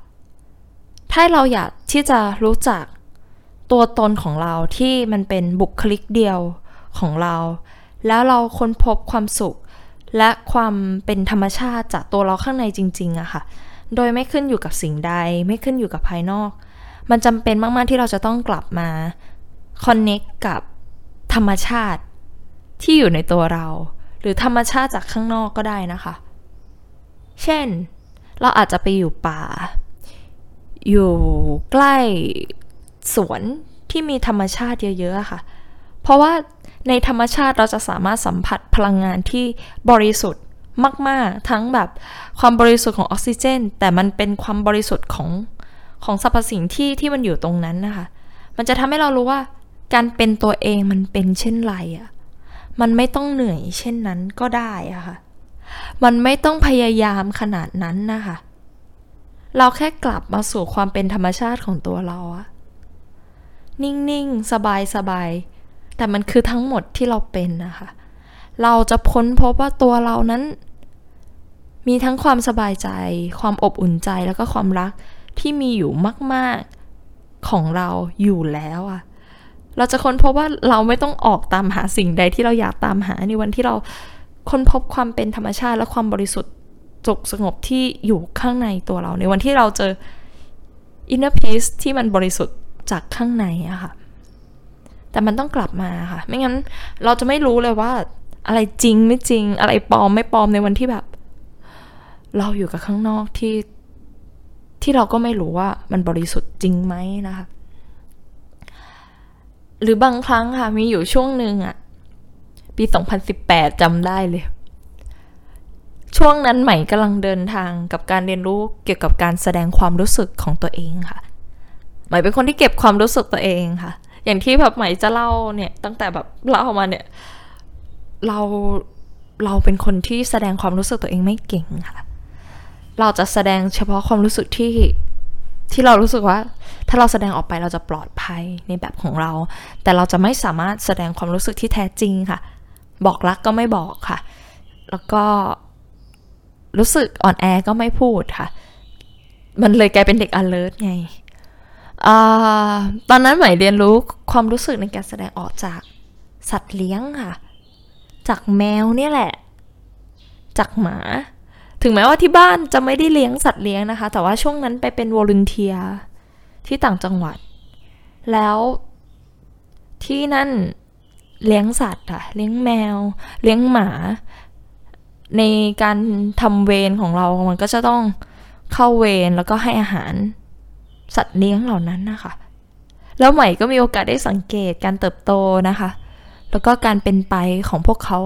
ถ้าเราอยากที่จะรู้จักตัวตนของเราที่มันเป็นบุคลิกเดียวของเรา แล้วเราค้นพบความสุข และความเป็นธรรมชาติจากตัวเราข้างในจริงๆอะค่ะ โดยไม่ขึ้นอยู่กับสิ่งใด ไม่ขึ้นอยู่กับภายนอก มันจำเป็นมากๆที่เราจะต้องกลับมาคอนเน็กกับธรรมชาติที่อยู่ในตัวเรา หรือธรรมชาติจากข้างนอกก็ได้นะคะ เช่น เราอาจจะไปอยู่ป่า อยู่ใกล้สวนที่มีธรรมชาติเยอะๆค่ะ เพราะว่าในธรรมชาติเราจะสามารถสัมผัสพลังงานที่บริสุทธิ์มาก ๆ ทั้งแบบความบริสุทธิ์ของออกซิเจน แต่มันเป็นความบริสุทธิ์ของของสรรพสิ่งที่ที่มันอยู่ตรงนั้นนะคะ มันจะทำให้เรารู้ว่าการเป็นตัวเองมันเป็นเช่นไรอะ่ะ มันไม่ต้องเหนื่อยเช่นนั้นก็ได้อะค่ะ มันไม่ต้องพยายามขนาดนั้นนะคะ เราแค่กลับมาสู่ความเป็นธรรมชาติของตัวเราอะนิ่งๆ สบายๆ แต่มันคือทั้งหมดที่เราเป็นนะคะ เราจะพ้นพบว่าตัวเรานั้น มีทั้งความสบายใจ ความอบอุ่นใจแล้วก็ความรักที่มีอยู่มาก ๆ ของเราอยู่แล้วอะเราจะค้นพบว่าเราไม่ต้องออกตามหาสิ่งใดที่เราอยากตามหาในวันที่เรา ค้นพบความเป็นธรรมชาติและความบริสุทธิ์สุขสงบที่อยู่ข้างในตัวเรา ในวันที่เราเจอ inner peace ที่มันบริสุทธิ์จากข้างในอะค่ะ แต่มันต้องกลับมาค่ะ ไม่งั้นเราจะไม่รู้เลยว่า อะไรจริงไม่จริง อะไรปลอมไม่ปลอมในวันที่แบบ เราอยู่กับข้างนอกที่ที่เราก็ไม่รู้ว่ามันบริสุทธิ์จริงไหมนะคะ หรือบางครั้งค่ะมีอยู่ช่วงหนึ่งอะ ปี 2018จำได้เลย ช่วงนั้นใหม่กำลังเดินทางกับการเรียนรู้เกี่ยวกับการแสดงความรู้สึกของตัวเองค่ะ ใหม่เป็นคนที่เก็บความรู้สึกตัวเองค่ะ อย่างที่แบบใหม่จะเล่าเนี่ยตั้งแต่แบบเล่ามาเนี่ยเราเราเป็นคนที่แสดงความรู้สึกตัวเองไม่เก่งค่ะ เราจะแสดงเฉพาะความรู้สึกที่ที่เรารู้สึกว่า ถ้าเราแสดงออกไปเราจะปลอดภัยในแบบของเรา แต่เราจะไม่สามารถแสดงความรู้สึกที่แท้จริงค่ะ บอกรักก็ไม่บอกค่ะ แล้วก็รู้สึกอ่อนแอก็ไม่พูดค่ะ มันเลยกลายเป็นเด็ก alert ไงอตอนนั้นใหม่เรียนรู้ความรู้สึกในการแสดงออกจากสัตว์เลี้ยงค่ะ จากแมวเนี่ยแหละ จากหมา ถึงแม้ว่าที่บ้านจะไม่ได้เลี้ยงสัตว์เลี้ยงนะคะ แต่ว่าช่วงนั้นไปเป็นวอลุนเทียที่ต่างจังหวัด แล้วที่นั่น เลี้ยงสัตว์อะเลี้ยงแมว เลี้ยงหมา ในการทำเวรของเรา มันก็จะต้องเข้าเวรแล้วก็ให้อาหารสัตว์เลี้ยงเหล่านั้นนะคะ แล้วใหม่ก็มีโอกาสได้สังเกตการเติบโตนะคะ แล้วก็การเป็นไปของพวกเขา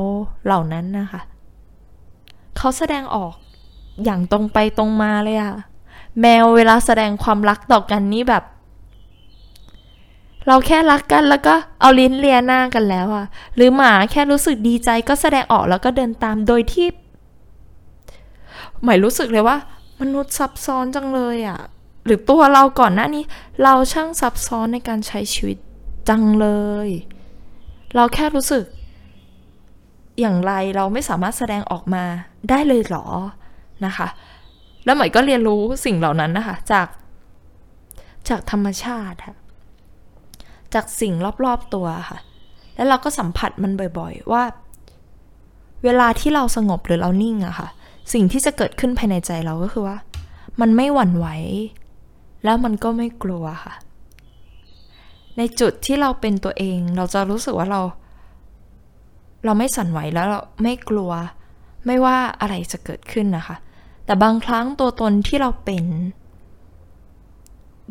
เหล่านั้นนะคะ เขาแสดงออกอย่างตรงไปตรงมาเลยอะแมวเวลาแสดงความรักต่อกันนี่แบบ เราแค่รักกันแล้วก็เอาลิ้นเลียหน้ากันแล้วอะหรือหมาแค่รู้สึกดีใจก็แสดงออกแล้วก็เดินตามโดยที่หมายรู้สึกเลยว่า มนุษย์ซับซ้อนจังเลยอะหรือตัวเราก่อนหน้านี้ เราช่างซับซ้อนในการใช้ชีวิตจังเลย เราแค่รู้สึก อย่างไรเราไม่สามารถแสดงออกมาได้เลยหรอนะคะ แล้วหมายก็เรียนรู้สิ่งเหล่านั้นนะคะ จากจากธรรมชาติค่ะ จากสิ่งรอบๆตัวค่ะ แล้วเราก็สัมผัสมันบ่อยๆ ว่า เวลาที่เราสงบหรือเรานิ่งอะค่ะ สิ่งที่จะเกิดขึ้นภายในใจเราก็คือว่า มันไม่หวั่นไหว แล้วมันก็ไม่กลัวค่ะ ในจุดที่เราเป็นตัวเอง เราจะรู้สึกว่าเรา เราไม่สั่นไหวแล้วเราไม่กลัว ไม่ว่าอะไรจะเกิดขึ้นนะคะ แต่บางครั้งตัวตนที่เราเป็น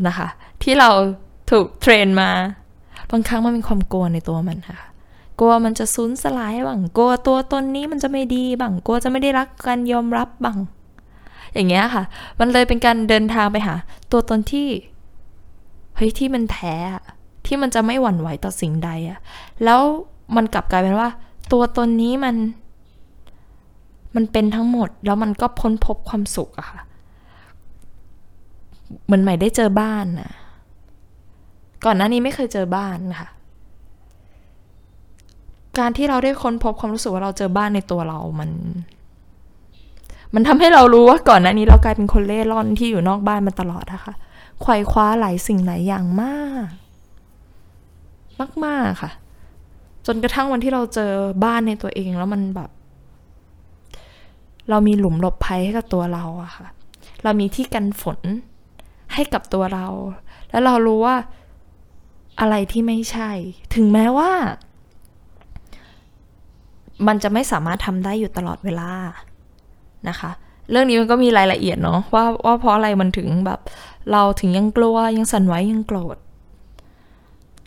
นะคะ ที่เราถูกเทรนมา บางครั้งมันมีความกลัวในตัวมันค่ะ กลัวมันจะสูญสลายบ้างกลัวตัวตนนี้มันจะไม่ดีบ้างกลัวจะไม่ได้รักกันยอมรับบ้างอย่างเงี้ยค่ะ มันเลยเป็นการเดินทางไปหา ตัวตนที่เฮ้ยที่มันแท้ที่มันจะไม่หวั่นไหวต่อสิ่งใดอะแล้วมันกลับกลายเป็นว่า ตัวตนนี้มัน มันเป็นทั้งหมด แล้วมันก็พ้นพบความสุขอะค่ะเหมือนใหม่ได้เจอบ้านนะ ก่อนหน้านี้ไม่เคยเจอบ้านค่ะ การที่เราได้ค้นพบความรู้สึกว่าเราเจอบ้านในตัวเรามัน มันทำให้เรารู้ว่าก่อนหน้านี้เรากลายเป็นคนเล่ร่อนที่อยู่นอกบ้านมาตลอดนะคะไขว่คว้าหลายสิ่งหลายอย่างมาก มาก ๆ ค่ะ จนกระทั่งวันที่เราเจอบ้านในตัวเองแล้วมันแบบ เรามีหลุมหลบภัยให้กับตัวเราอะค่ะ เรามีที่กันฝนให้กับตัวเรา แล้วเรารู้ว่า อะไรที่ไม่ใช่ ถึงแม้ว่า มันจะไม่สามารถทำได้อยู่ตลอดเวลานะคะ เรื่องนี้มันก็มีรายละเอียดเนาะว่าว่าเพราะอะไรมันถึงแบบ เราถึงยังกลัวยังสั่นไหวยังโกรธ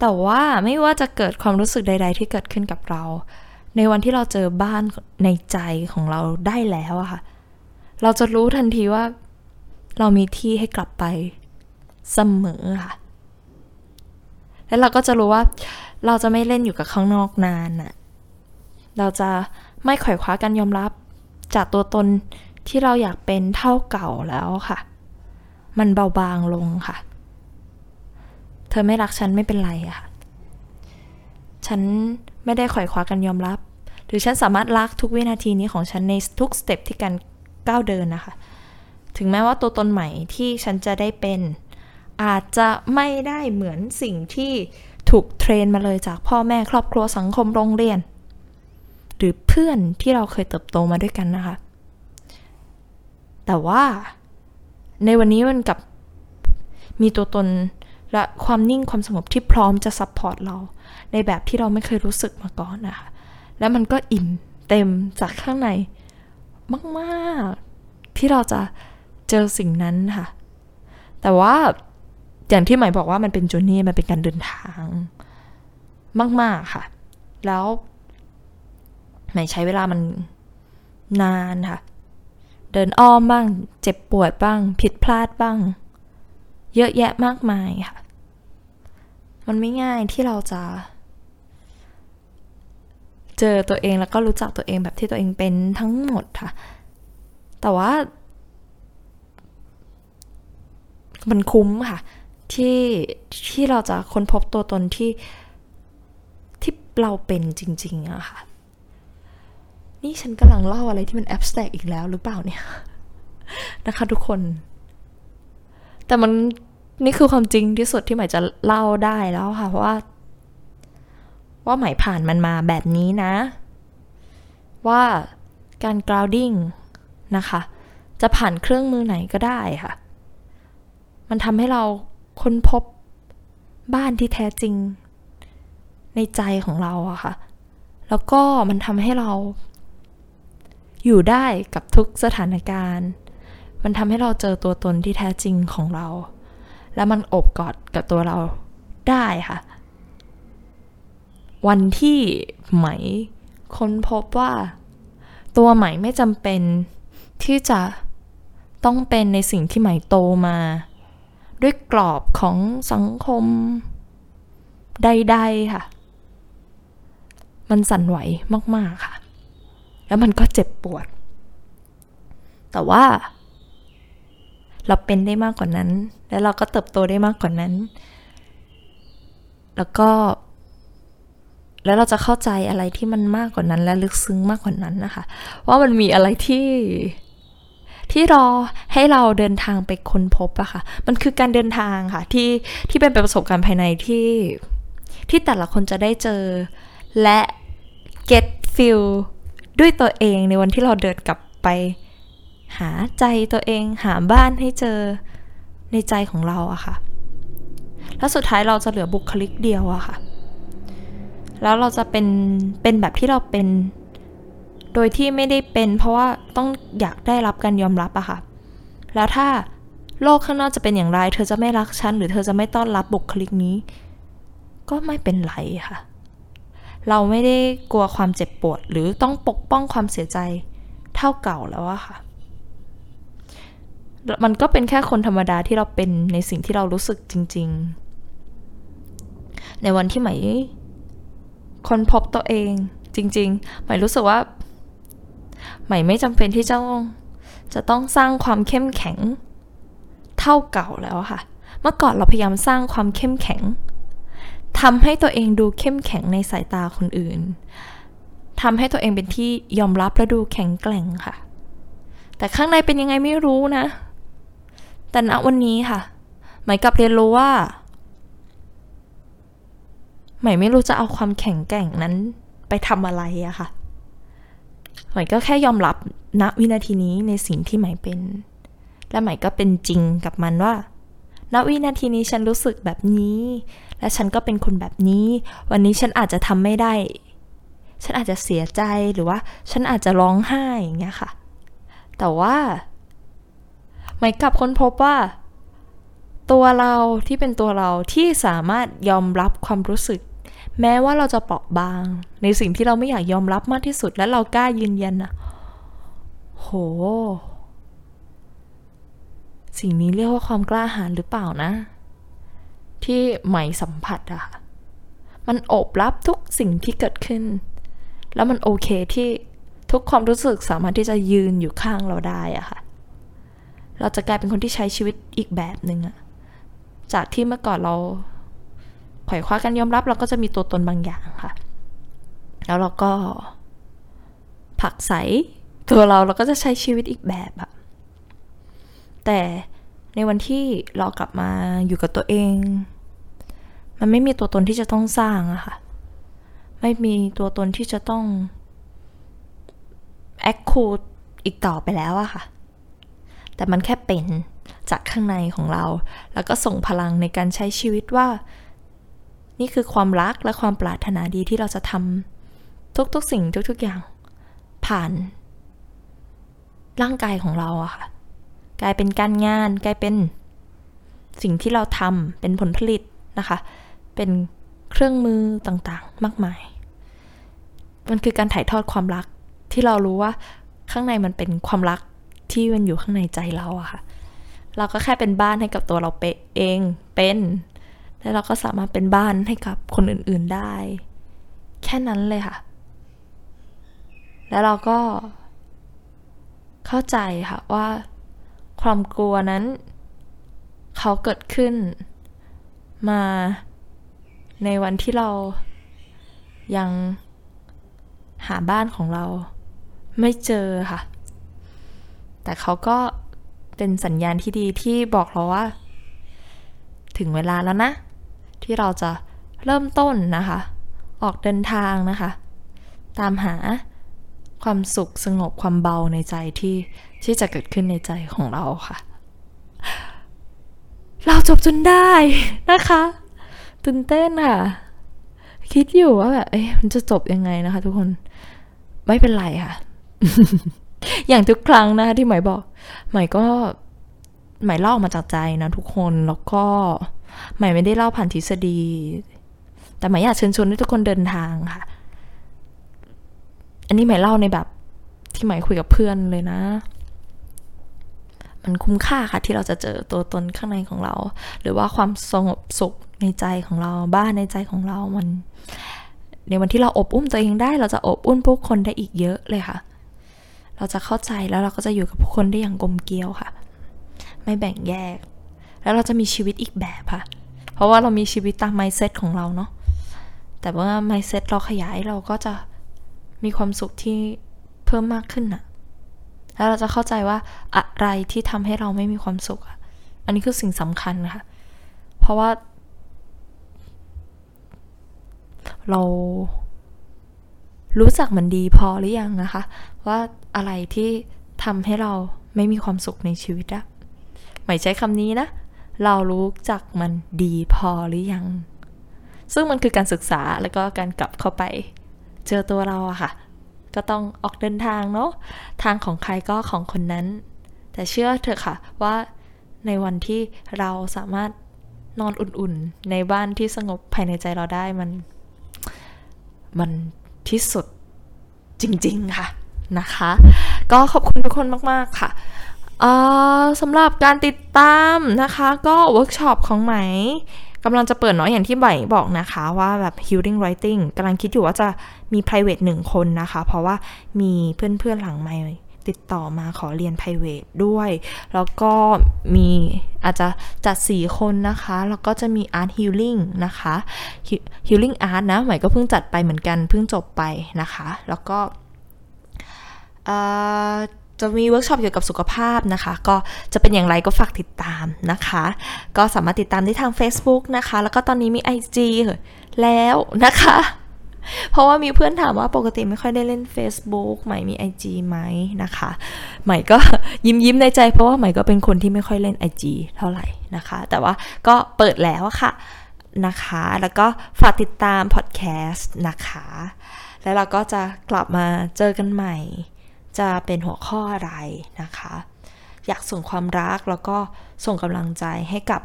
แต่ว่าไม่ว่าจะเกิดความรู้สึกใด ๆ ที่เกิดขึ้นกับเรา ในวันที่เราเจอบ้านในใจของเราได้แล้วอะค่ะ เราจะรู้ทันทีว่า เรามีที่ให้กลับไปเสมอค่ะ แล้วเราก็จะรู้ว่า เราจะไม่เล่นอยู่กับข้างนอกนานน่ะเราจะไม่ขวอยคว้ากันยอมรับ จากตัวตนที่เราอยากเป็นเท่าเก่าแล้วค่ะ มันเบาบางลงค่ะ เธอไม่รักฉันไม่เป็นไรอะค่ะ ฉันไม่ได้ขวอยคว้ากันยอมรับ หรือฉันสามารถรักทุกวินาทีนี้ของฉันในทุกสเต็ปที่การก้าวเดินนะคะ ถึงแม้ว่าตัวตนใหม่ที่ฉันจะได้เป็น อาจจะไม่ได้เหมือนสิ่งที่ถูก train มาเลยจากพ่อแม่ครอบครัวสังคมโรงเรียน หรือเพื่อนที่เราเคยเติบโตมาด้วยกันนะคะ แต่ว่าในวันนี้มันกลับมีตัวตนและความนิ่งความสงบที่พร้อมจะ support เรา ในแบบที่เราไม่เคยรู้สึกมาก่อนนะคะ แล้วมันก็อิ่มเต็มจากข้างในมาก ๆ ที่เราจะเจอสิ่งนั้นค่ะ แต่ว่า อย่างที่หมายบอกว่ามันเป็นจูนี่มันเป็นการเดินทาง มาก ๆ ค่ะ แล้วหมายใช้เวลามันนานค่ะ เดินอ้อมบ้าง เจ็บปวดบ้าง ผิดพลาดบ้าง เยอะแยะมากมายค่ะ มันไม่ง่ายที่เราจะ เจอตัวเองแล้วก็รู้จักตัวเองแบบที่ตัวเองเป็นทั้งหมดค่ะ แต่ว่า มันคุ้มค่ะ ที่ที่เราจะค้นพบตัวตนที่ที่เราเป็นจริงๆอะค่ะ นี่ฉันกำลังเล่าอะไรที่มันแอบสแต็กอีกแล้วหรือเปล่าเนี่ย นะคะทุกคน แต่มันนี่คือความจริงที่สุดที่หมายจะเล่าได้แล้วค่ะ เพราะว่า ว่าหมายผ่านมันมาแบบนี้นะ ว่าการ grounding นะคะ จะผ่านเครื่องมือไหนก็ได้ค่ะ มันทำให้เรา ค้นพบบ้านที่แท้จริง ในใจของเราอะค่ะ แล้วก็มันทำให้เรา อยู่ได้กับทุกสถานการณ์ มันทำให้เราเจอตัวตนที่แท้จริงของเรา แล้วมันอบกอดกับตัวเราได้ค่ะ วันที่ไหมค้นพบว่า ตัวไหมไม่จำเป็นที่จะต้องเป็นในสิ่งที่ใหมโตมา ด้วยกรอบของสังคมใดๆค่ะ มันสั่นไหวมากๆค่ะ แล้วมันก็เจ็บปวด แต่ว่า เราเป็นได้มากกว่านั้น แล้วเราก็เติบโตได้มากกว่านั้น แล้วก็ แล้วเราจะเข้าใจอะไรที่มันมากกว่านั้น และลึกซึ้งมากกว่านั้นนะคะ ว่ามันมีอะไรที่ ที่รอให้เราเดินทางไปค้นพบอะค่ะ มันคือการเดินทางค่ะที่ที่เป็นประสบการณ์ภายในที่ ที่แต่ละคนจะได้เจอ และ get feel ด้วยตัวเองในวันที่เราเดินกลับไป หาใจตัวเองหาบ้านให้เจอในใจของเราอะค่ะ แล้วสุดท้ายเราจะเหลือบุคลิกเดียวอะค่ะ แล้วเราจะเป็นเป็นแบบที่เราเป็น โดยที่ไม่ได้เป็นเพราะว่าต้องอยากได้รับการยอมรับอะค่ะ แล้วถ้าโลกข้างนอกจะเป็นอย่างไร เธอจะไม่รักฉันหรือเธอจะไม่ต้อนรับบุคลิกนี้ ก็ไม่เป็นไรค่ะ เราไม่ได้กลัวความเจ็บปวด หรือต้องปกป้องความเสียใจเท่าเก่าแล้วอะค่ะ มันก็เป็นแค่คนธรรมดาที่เราเป็นในสิ่งที่เรารู้สึกจริง ๆ ในวันที่ใหมคนพบตัวเองจริง ๆ หม่รู้สึกว่า ใหม่ไม่จำเป็นที่จะต้องจะต้องสร้างความเข้มแข็ง เท่าเก่าแล้วค่ะ เมื่อก่อนเราพยายามสร้างความเข้มแข็งทำให้ตัวเองดูเข้มแข็งในสายตาคนอื่นทำให้ตัวเองเป็นที่ยอมรับและดูแข็งแกร่งค่ะ แต่ข้างในเป็นยังไงไม่รู้นะ แต่ณวันนี้ค่ะ หมายกับเรียนรู้ว่าหมายไม่รู้จะเอาความแข็งแกร่งนั้นไปทำอะไรอะค่ะ หมายก็แค่ยอมรับณวินาทีนี้ในสิ่งที่หมายเป็น และหมายก็เป็นจริงกับมันว่าณวินาทีนี้ฉันรู้สึกแบบนี้ และฉันก็เป็นคนแบบนี้ วันนี้ฉันอาจจะทำไม่ได้ ฉันอาจจะเสียใจหรือว่า ฉันอาจจะร้องไห้อย่างเงี้ยค่ะ แต่ว่าหมายกลับค้นพบว่า ตัวเราที่เป็นตัวเราที่สามารถยอมรับความรู้สึก แม้ว่าเราจะเปราะบาง ในสิ่งที่เราไม่อยากยอมรับมากที่สุดและเรากล้ายืนยันอะโห สิ่งนี้เรียกว่าความกล้าหาญหรือเปล่านะ ที่ใหม่สัมผัสอะมันโอบรับทุกสิ่งที่เกิดขึ้น แล้วมันโอเคที่ทุกความรู้สึกสามารถที่จะยืนอยู่ข้างเราได้อะค่ะ เราจะกลายเป็นคนที่ใช้ชีวิตอีกแบบหนึ่งอะจากที่เมื่อก่อนเรา ไขว่คว้ากันยอมรับเราก็จะมีตัวตนบางอย่างค่ะ แล้วเราก็ผักใสตัวเราเราก็จะใช้ชีวิตอีกแบบอะแต่ในวันที่เรากลับมาอยู่กับตัวเอง มันไม่มีตัวตนที่จะต้องสร้างอะค่ะ ไม่มีตัวตนที่จะต้องแอคคูดอีกต่อไปแล้วอะค่ะ แต่มันแค่เป็นจากข้างในของเรา แล้วก็ส่งพลังในการใช้ชีวิตว่า นี่คือความรักและความปรารถนาดีที่เราจะทำทุกๆสิ่งทุกๆอย่าง ผ่าน ร่างกายของเราอะค่ะ กลายเป็นการงานกลายเป็น สิ่งที่เราทำเป็นผลผลิตนะคะ เป็นเครื่องมือต่างๆ มากมาย มันคือการถ่ายทอดความรักที่เรารู้ว่าข้างในมันเป็นความรักที่มันอยู่ข้างในใจเราอะค่ะ เราก็แค่เป็นบ้านให้กับตัวเราเปเองเป็น แล้วเราก็สามารถเป็นบ้านให้กับคนอื่นๆได้ แค่นั้นเลยค่ะ แล้วเราก็ เข้าใจค่ะว่าความกลัวนั้น เขาเกิดขึ้น มาในวันที่เรายังหาบ้านของเรา ไม่เจอค่ะ แต่เขาก็เป็นสัญญาณที่ดีที่บอกเราว่า ถึงเวลาแล้วนะ ที่เราจะเริ่มต้นนะคะ ออกเดินทางนะคะ ตามหาความสุขสงบความเบาในใจที่ที่จะเกิดขึ้นในใจของเราค่ะ เราจบจนได้นะคะตื่นเต้นค่ะ คิดอยู่ว่าแบบเอ๊ะมันจะจบยังไงนะคะ ทุกคนไม่เป็นไรค่ะ อย่างทุกครั้งนะคะที่หมายบอก หมายก็หมายเล่ามาจากใจนะทุกคนแล้วก็ หมายไม่ได้เล่าผ่านทฤษฎี แต่หมายอยากเชิญชวนให้ทุกคนเดินทางค่ะ อันนี้หมายเล่าในแบบที่หมายคุยกับเพื่อนเลยนะ มันคุ้มค่าค่ะที่เราจะเจอตัวตนข้างในของเรา หรือว่าความสงบสุขในใจของเรา บ้านในใจของเรา มัน ในวันที่เราอบอุ้มตัวเองได้ เราจะอบอุ้มผู้คนได้อีกเยอะเลยค่ะ เราจะเข้าใจแล้วเราก็จะอยู่กับผู้คนได้อย่างกลมเกลียวค่ะ ไม่แบ่งแยก แล้วเราจะมีชีวิตอีกแบบค่ะ เพราะว่าเรามีชีวิตตาม mindset ของเราเนาะแต่ว่า mindset เราขยายเราก็จะมีความสุขที่เพิ่มมากขึ้นอะแล้วเราจะเข้าใจว่าอะไรที่ทำให้เราไม่มีความสุขอะอันนี้คือสิ่งสำคัญค่ะ เพราะว่า เรารู้จักมันดีพอหรือยังนะคะ ว่าอะไรที่ทำให้เราไม่มีความสุขในชีวิตอะไม่ใช้คำนี้นะ เรารู้จักมันดีพอหรือยัง ซึ่งมันคือการศึกษาแล้วก็การกลับเข้าไป เจอตัวเราอะค่ะ ก็ต้องออกเดินทางเนาะทางของใครก็ของคนนั้น แต่เชื่อเถอะค่ะว่าในวันที่เราสามารถนอนอุ่นๆ ในบ้านที่สงบภายในใจเราได้มัน มันที่สุดจริงๆค่ะนะคะ ก็ขอบคุณทุกคนมากๆค่ะ สำหรับการติดตามนะคะ ก็เวิร์กช็อปของไหมกำลังจะเปิดเนาะอย่างที่ใบบอกนะคะว่าแบบ healing writing กำลังคิดอยู่ว่าจะมี private หนึ่งคนนะคะ เพราะว่ามีเพื่อนๆหลังไมค์ติดต่อมาขอเรียน private ด้วย แล้วก็มีอาจจะจัด 4 คนนะคะ แล้วก็จะมี art healing นะคะ healing art นะใหม่ก็เพิ่งจัดไปเหมือนกันเพิ่งจบไปนะคะ แล้วก็ จะมีเวิร์กช็อปเกี่ยวกับสุขภาพนะคะ ก็จะเป็นอย่างไรก็ฝากติดตามนะคะ ก็สามารถติดตามได้ทาง Facebook นะคะ แล้วก็ตอนนี้มี IG แล้วนะคะ เพราะว่ามีเพื่อนถามว่าปกติไม่ค่อยได้เล่น Facebook ใหม่มี IG ไหมนะคะ ใหม่ก็ยิ้มยิ้มในใจเพราะว่าใหม่ก็เป็นคนที่ไม่ค่อยเล่น IG เท่าไหร่นะคะ แต่ว่าก็เปิดแล้วค่ะนะคะ แล้วก็ฝากติดตามพอดแคสต์นะคะ แล้วเราก็จะกลับมาเจอกันใหม่ จะเป็นหัวข้ออะไรนะคะ อยากส่งความรักแล้วก็ส่งกำลังใจให้กับ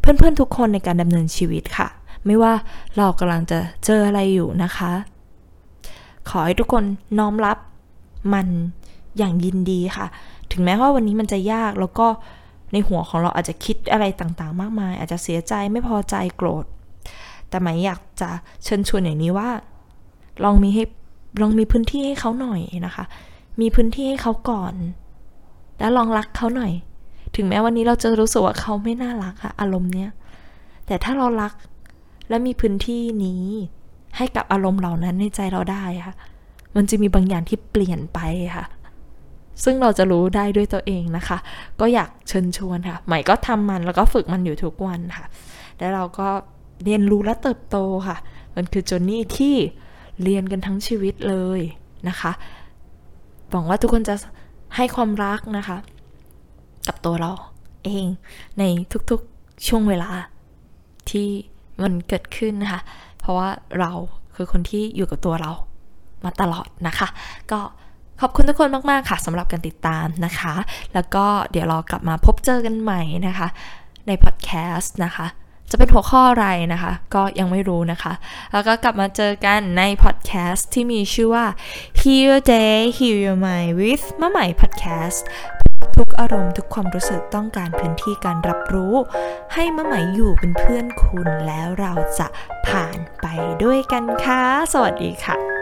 เพื่อนๆทุกคนในการดำเนินชีวิตค่ะ ไม่ว่าเรากำลังจะเจออะไรอยู่นะคะ ขอให้ทุกคนน้อมรับมันอย่างยินดีค่ะ ถึงแม้ว่าวันนี้มันจะยากแล้วก็ในหัวของเราอาจจะคิดอะไรต่างๆ มากมาย อาจจะเสียใจไม่พอใจโกรธ แต่หมายอยากจะเชิญชวนอย่างนี้ว่า ลองมีให้ลองมีพื้นที่ให้เขาหน่อยนะคะ มีพื้นที่ให้เขาก่อน แล้วลองรักเขาหน่อย ถึงแม้วันนี้เราจะรู้สึกว่าเขาไม่น่ารักอะอารมณ์เนี้ย แต่ถ้าเรารักและมีพื้นที่นี้ให้กับอารมณ์เหล่านั้นในใจเราได้ค่ะ มันจะมีบางอย่างที่เปลี่ยนไปค่ะ ซึ่งเราจะรู้ได้ด้วยตัวเองนะคะ ก็อยากเชิญชวนค่ะ ใหม่ก็ทำมันแล้วก็ฝึกมันอยู่ทุกวันค่ะ แล้วเราก็เรียนรู้และเติบโตค่ะ มันคือจนนี่ที่เรียนกันทั้งชีวิตเลยนะคะ หวังว่าทุกคนจะให้ความรักนะคะ กับตัวเราเองในทุกๆช่วงเวลาที่มันเกิดขึ้นนะคะ เพราะว่าเราคือคนที่อยู่กับตัวเรามาตลอดนะคะ ก็ขอบคุณทุกคนมาก ๆ ค่ะสำหรับการติดตามนะคะ แล้วก็เดี๋ยวเรากลับมาพบเจอกันใหม่นะคะ ในพอดแคสต์นะคะ จะเป็นหัวข้ออะไรนะคะ ก็ยังไม่รู้นะคะ แล้วก็กลับมาเจอกันในพอดแคสต์ที่มีชื่อว่า Heal Your Day Heal Your Mind with มะใหม่พอดแคสต์ทุกอารมณ์ทุกความรู้สึกต้องการพื้นที่การรับรู้ ให้มะไหมอยู่เป็นเพื่อนคุณแล้วเราจะผ่านไปด้วยกันค่ะ สวัสดีค่ะ